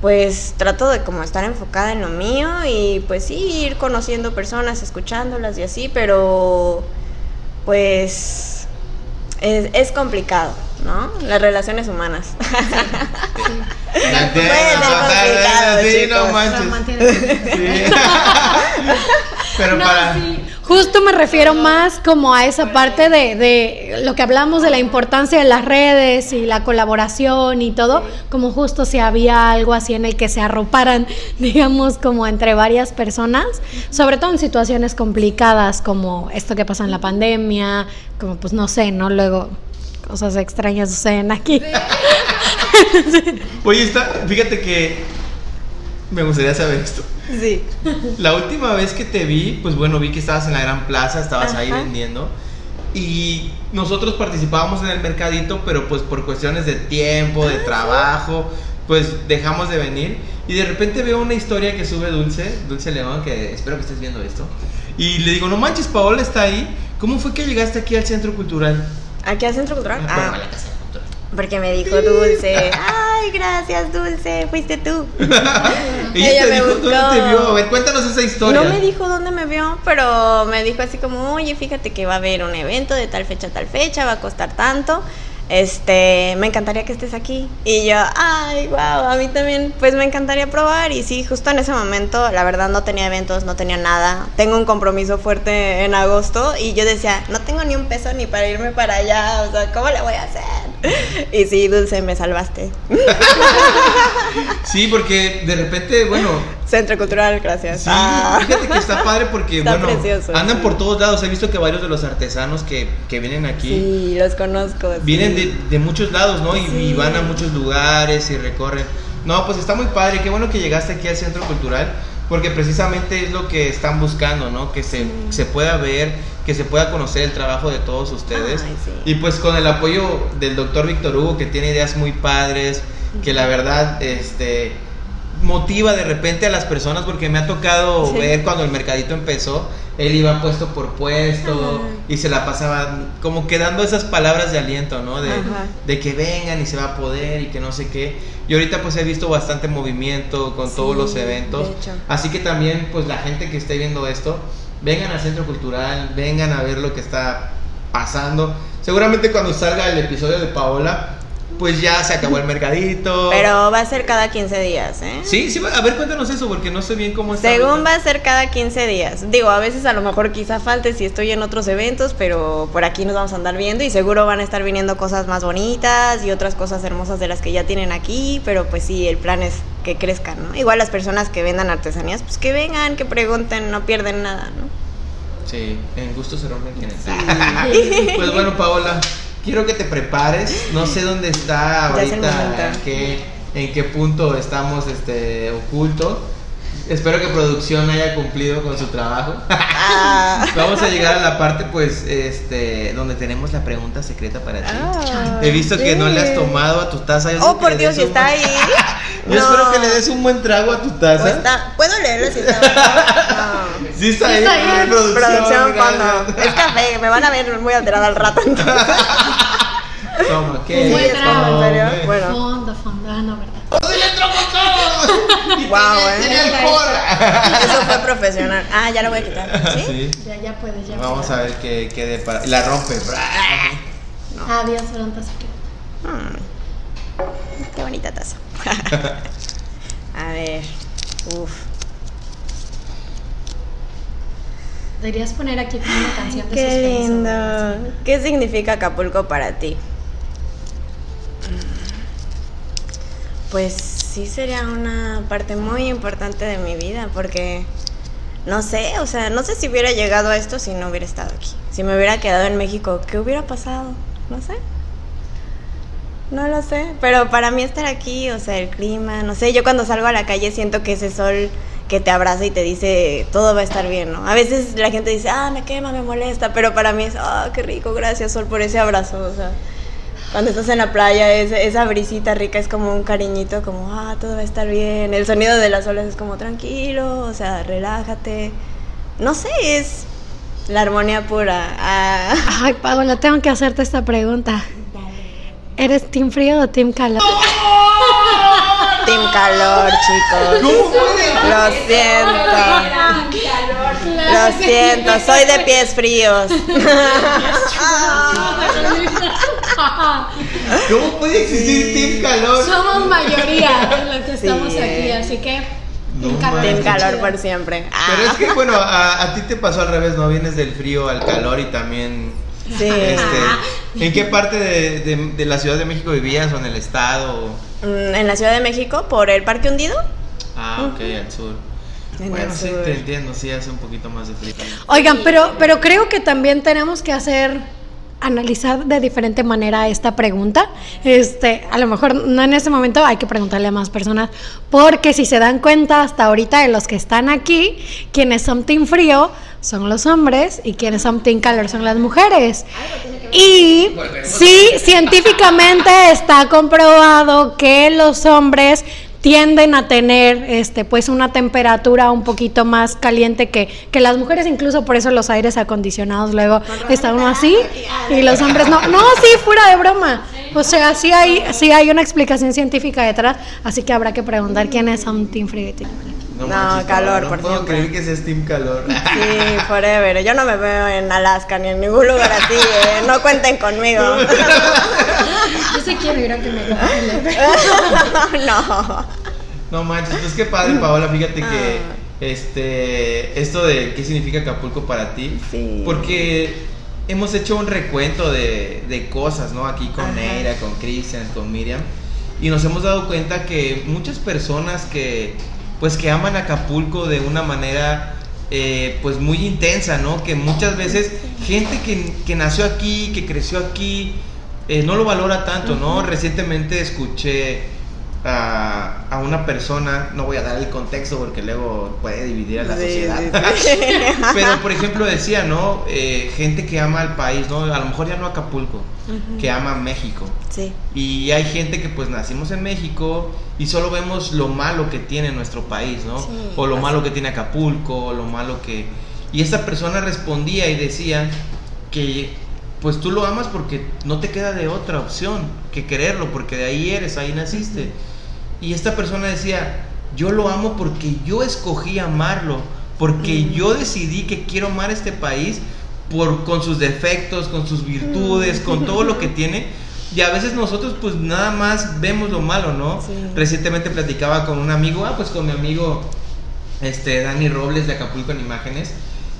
pues trato de como estar enfocada en lo mío y pues sí, ir conociendo personas, escuchándolas y así, pero pues es, es complicado, ¿no? Las relaciones humanas. Pero No, para. sí. Justo me refiero más como a esa parte de, de lo que hablamos de la importancia de las redes y la colaboración y todo, como justo si había algo así en el que se arroparan, digamos, como entre varias personas, sobre todo en situaciones complicadas como esto que pasa en la pandemia, como pues no sé, ¿no? Luego cosas extrañas suceden aquí. Oye, está, fíjate que me gustaría saber esto. Sí. La última vez que te vi, pues bueno, vi que estabas en la gran plaza, estabas ahí vendiendo. Y nosotros participábamos en el mercadito, pero pues por cuestiones de tiempo, Ah, de trabajo, pues dejamos de venir. Y de repente veo una historia que sube Dulce, Dulce León, que espero que estés viendo esto. Y le digo, no manches, Paola está ahí. ¿Cómo fue que llegaste aquí al centro cultural? ¿Aquí al Centro Cultural? Bueno, Ah, a la casa de cultura. Porque me dijo Dulce. Ay, gracias, Dulce, fuiste tú. Ella, Ella te me dijo, buscó. ¿dónde te vio? A ver, cuéntanos esa historia. No me dijo dónde me vio, pero me dijo así como, oye, fíjate que va a haber un evento de tal fecha a tal fecha, va a costar tanto. Este, me encantaría que estés aquí. Y yo, ay, wow, a mí también, pues me encantaría probar. Y sí, justo en ese momento, la verdad, no tenía eventos, no tenía nada. Tengo un compromiso fuerte en agosto y yo decía, no tengo ni un peso ni para irme para allá, o sea, ¿cómo le voy a hacer? Y sí, Dulce, me salvaste. Sí, porque de repente, bueno, Centro Cultural, gracias. Sí, Ah. fíjate que está padre porque, Está bueno, precioso. andan por todos lados. He visto que varios de los artesanos que, que vienen aquí Sí, los conozco. sí. vienen de, de muchos lados, ¿no? Y, y van a muchos lugares y recorren. No, pues está muy padre. Qué bueno que llegaste aquí al Centro Cultural porque precisamente es lo que están buscando, ¿no? Que se, se pueda ver, que se pueda conocer el trabajo de todos ustedes. Ay, sí. Y pues con el apoyo del doctor Víctor Hugo, que tiene ideas muy padres, que la verdad, este motiva de repente a las personas porque me ha tocado Sí. ver cuando el mercadito empezó, él iba puesto por puesto Ajá. y se la pasaba como que dando esas palabras de aliento, ¿no? De, que vengan y se va a poder y que no sé qué. Y ahorita pues he visto bastante movimiento con Sí, todos los eventos. Así que también pues la gente que esté viendo esto, vengan al Centro Cultural, vengan a ver lo que está pasando. Seguramente cuando salga el episodio de Paola, pues ya se acabó el mercadito. Pero va a ser cada 15 días, ¿eh? Sí, sí, a ver, cuéntanos eso, porque no sé bien cómo está. Según ahorita. va a ser cada 15 días. Digo, a veces a lo mejor quizá falte si estoy en otros eventos, pero por aquí nos vamos a andar viendo y seguro van a estar viniendo cosas más bonitas y otras cosas hermosas de las que ya tienen aquí, pero pues sí, el plan es que crezcan, ¿no? Igual las personas que vendan artesanías, pues que vengan, que pregunten, no pierden nada, ¿no? Sí, en gusto se rompen quienes. pues bueno, Paola, quiero que te prepares. No sé dónde está ahorita, en qué, en qué punto estamos este, oculto. Espero que producción haya cumplido con su trabajo. Ah. Vamos a llegar a la parte, pues, este, donde tenemos la pregunta secreta para ti. Ah, He visto que no le has tomado a tu taza. Yo Oh, por Dios, si un está buen- ahí. Yo espero que le des un buen trago a tu taza. Está- ¿Puedo leerlo si está? No. Sí está ahí, está ahí. Ay, producción. Producción fondo. Es café, me van a ver muy alterada al rato. Toma, ¿qué? Un buen es? trago, ¿en serio? Bueno. Fondo, fondo, ah, no, ¿verdad? ¡Todo le entró con todo! Tiene- eh. tiene alcohol. Eso fue profesional. Ah, ya lo voy a quitar. ¿Sí? Sí. Ya, ya puedes, ya Vamos puedes. a ver qué quede para. La rompe. Adiós, pronto. Mm. Qué bonita taza. a ver. Uf. Deberías poner aquí como una canción de Qué suspenso. lindo. ¿Qué significa Acapulco para ti? Pues sí sería una parte muy importante de mi vida porque no sé, o sea, no sé si hubiera llegado a esto si no hubiera estado aquí. Si me hubiera quedado en México, ¿qué hubiera pasado? No sé. No lo sé, pero para mí estar aquí, o sea, el clima, no sé, yo cuando salgo a la calle siento que ese sol que te abraza y te dice todo va a estar bien, ¿no? A veces la gente dice, ah, me quema, me molesta, pero para mí es, ah, qué rico, gracias sol por ese abrazo, o sea, cuando estás en la playa, esa, esa brisita rica es como un cariñito, como, ah, todo va a estar bien, el sonido de las olas es como tranquilo, o sea, relájate, no sé, es la armonía pura. ah. Ay, Paola, tengo que hacerte esta pregunta. ¿Eres team frío o team calor? team calor, chicos. Lo siento. Lo siento, soy de pies fríos. ¿Cómo puede existir Team Calor? Somos mayoría los que Sí, estamos aquí, así que. No. Team calor por siempre. Pero es que, bueno, a, a ti te pasó al revés, ¿no? Vienes del frío al calor y también... Sí. Este, ¿En qué parte de, de- de la Ciudad de México vivías o en el estado? Mm, En la Ciudad de México, por el Parque Hundido. Ah, ok, al sur. En bueno, sí, sur. te entiendo, sí hace un poquito más de frío. Oigan, pero, pero creo que también tenemos que hacer analizar de diferente manera esta pregunta. Este, a lo mejor no en ese momento hay que preguntarle a más personas, porque si se dan cuenta hasta ahorita de los que están aquí, quienes son team frío son los hombres y quienes son team calor son las mujeres. Y sí, científicamente está comprobado que los hombres tienden a tener este pues una temperatura un poquito más caliente que, que las mujeres, incluso por eso los aires acondicionados luego está uno así y los hombres no. No, sí, fuera de broma. O sea, sí hay, sí hay una explicación científica detrás, así que habrá que preguntar Team Frío y Team Calor. No, manches, calor, no por puedo siempre. creer que seas Team Calor. Sí, forever. Yo no me veo en Alaska ni en ningún lugar así, ¿eh? No cuenten conmigo. Yo sí quiero ir a que me congele. no. No manches, pues qué padre, Paola. Fíjate que Ah. este esto de qué significa Acapulco para ti. Sí. Porque hemos hecho un recuento de, de cosas, ¿no? Aquí con Ajá. Neira, con Cristian, con Miriam. Y nos hemos dado cuenta que muchas personas que pues que aman Acapulco de una manera eh, pues muy intensa, ¿no? Que muchas veces gente que, que nació aquí, que creció aquí, eh, no lo valora tanto, ¿no? Recientemente escuché a, a una persona, no voy a dar el contexto porque luego puede dividir a la Sí, sociedad. sí, sí. Pero por ejemplo decía, ¿no? Eh, gente que ama al país, ¿no? A lo mejor ya no Acapulco, que ama México. Sí. Y hay gente que pues nacimos en México y solo vemos lo malo que tiene nuestro país, ¿no? O lo así. malo que tiene Acapulco, o lo malo que... Y esta persona respondía y decía que pues tú lo amas porque no te queda de otra opción que quererlo, porque de ahí eres, ahí naciste. Y esta persona decía, yo lo amo porque yo escogí amarlo, porque yo decidí que quiero amar este país por, con sus defectos, con sus virtudes, con todo lo que tiene. Y a veces nosotros pues nada más vemos lo malo, ¿no? Sí. Recientemente platicaba con un amigo, ah, pues con mi amigo este, Dani Robles de Acapulco en Imágenes.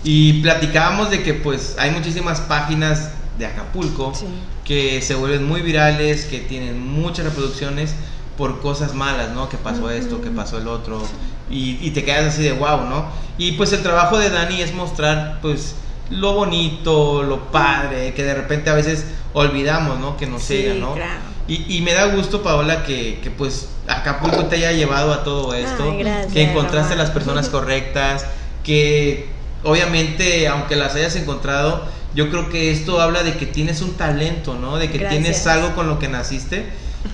Y platicábamos de que pues hay muchísimas páginas de Acapulco Sí. que se vuelven muy virales, que tienen muchas reproducciones por cosas malas, ¿no? Que pasó esto, que pasó el otro. Y, y te quedas así de wow, ¿no? Y pues el trabajo de Dani es mostrar pues lo bonito, lo padre, que de repente a veces olvidamos, ¿no? Que nos Sí, llega, ¿no? claro. Y, y me da gusto, Paola, que, que, pues Acapulco te haya llevado a todo esto, Ay, gracias, que encontraste a las personas correctas, que obviamente, aunque las hayas encontrado, yo creo que esto habla de que tienes un talento, ¿no? De que Gracias. tienes algo con lo que naciste.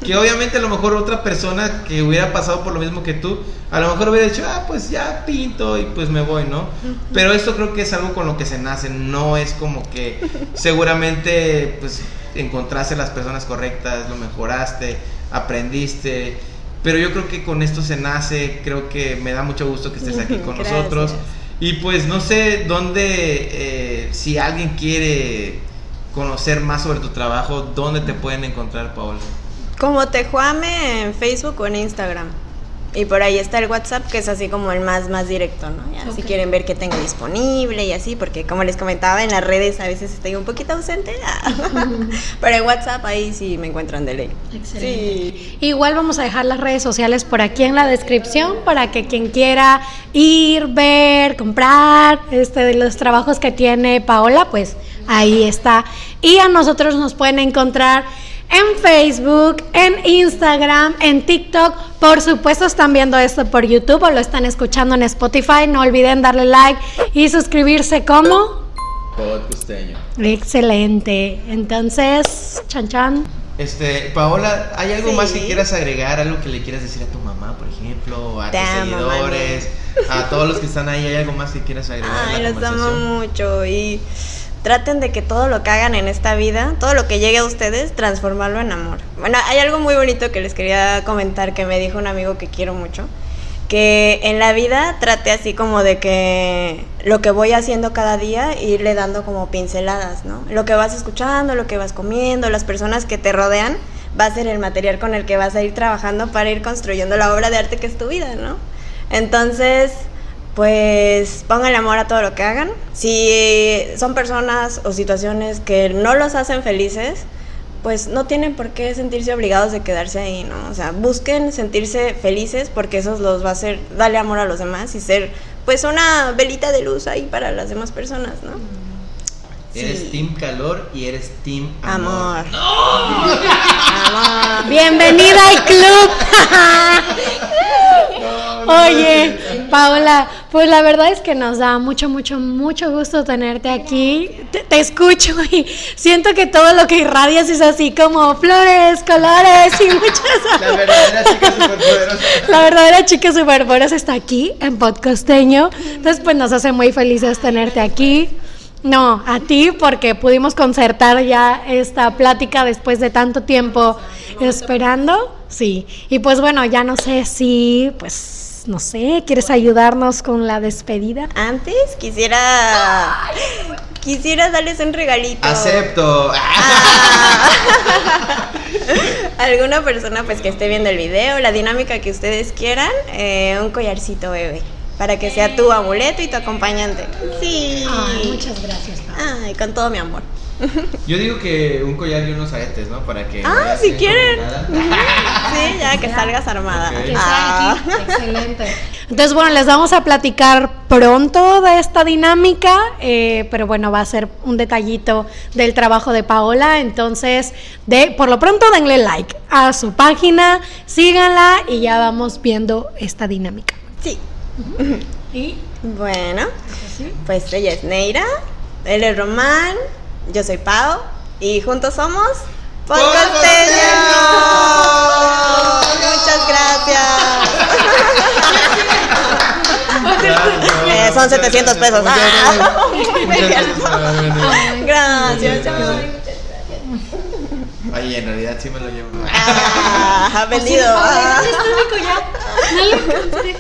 Que obviamente a lo mejor otra persona que hubiera pasado por lo mismo que tú, a lo mejor hubiera dicho, ah, pues ya pinto y pues me voy, ¿no? Pero esto creo que es algo con lo que se nace, no es como que seguramente pues encontraste las personas correctas, lo mejoraste, aprendiste, pero yo creo que con esto se nace, creo que me da mucho gusto que estés aquí con Gracias. nosotros. Y pues no sé dónde, eh, si alguien quiere conocer más sobre tu trabajo, ¿dónde te pueden encontrar, Paola? Como Tejuame en Facebook o en Instagram. Y por ahí está el WhatsApp, que es así como el más, más directo, ¿no? Ya, Si quieren ver qué tengo disponible y así, porque como les comentaba, en las redes a veces estoy un poquito ausente. Pero en WhatsApp ahí sí me encuentran de ley. Excelente. Sí. Igual vamos a dejar las redes sociales por aquí en la descripción para que quien quiera ir, ver, comprar este de los trabajos que tiene Paola, pues ahí está. Y a nosotros nos pueden encontrar en Facebook, en Instagram, en TikTok. Por supuesto están viendo esto por YouTube o lo están escuchando en Spotify. No olviden darle like y suscribirse como Podcosteño. excelente. Entonces, chan chan. Este, Paola, ¿hay algo más que quieras agregar? ¿Algo que le quieras decir a tu mamá, por ejemplo? A Te tus amo, seguidores, a todos los que están ahí? ¿Hay algo más que quieras agregar? Ay, los amo mucho y traten de que todo lo que hagan en esta vida, todo lo que llegue a ustedes, transformarlo en amor. Bueno, hay algo muy bonito que les quería comentar que me dijo un amigo que quiero mucho, que en la vida trate así como de que lo que voy haciendo cada día, irle dando como pinceladas, ¿no? Lo que vas escuchando, lo que vas comiendo, las personas que te rodean, va a ser el material con el que vas a ir trabajando para ir construyendo la obra de arte que es tu vida, ¿no? Entonces, pues pongan amor a todo lo que hagan. Si son personas o situaciones que no los hacen felices, pues no tienen por qué sentirse obligados de quedarse ahí, ¿no? O sea, busquen sentirse felices porque eso los va a hacer darle amor a los demás y ser pues una velita de luz ahí para las demás personas, ¿no? Eres Sí. team calor y eres team amor. Amor. Amor. Bienvenida al club. Oye, Paola, pues la verdad es que nos da mucho, mucho, mucho gusto tenerte aquí. Te, te escucho y siento que todo lo que irradias es así como flores, colores y muchas. La verdadera chica superpoderosa. La verdadera chica superpoderosa está aquí en Podcosteño. Entonces, pues nos hace muy felices tenerte aquí. No, a ti porque pudimos concertar ya esta plática después de tanto tiempo esperando. Sí. Y pues bueno, ya no sé si, pues, no sé, ¿quieres ayudarnos con la despedida? Antes quisiera quisiera darles un regalito. Acepto. Ah. Alguna persona pues que esté viendo el video, la dinámica que ustedes quieran, eh, un collarcito bebé. Para que sea tu amuleto y tu acompañante. Sí. Ay, muchas gracias. Ay, con todo mi amor. Yo digo que un collar y unos aretes, ¿no? Para que. Ah, si quieren. Sí, ya que salgas armada. Ah. Excelente. Entonces, bueno, les vamos a platicar pronto de esta dinámica, eh, pero bueno, va a ser un detallito del trabajo de Paola. Entonces, de, por lo pronto, denle like a su página, síganla y ya vamos viendo esta dinámica. Sí. ¿Y? Bueno, pues ella es Neira, él es Román, yo soy Pau y juntos somos Podcasteños. Muchas gracias. Eh, son 700 pesos. Ah. Muchas gracias. Gracias. Oye, en realidad sí me lo llevo. Ah. Paola, ¿dónde está mi collar? No lo encontré.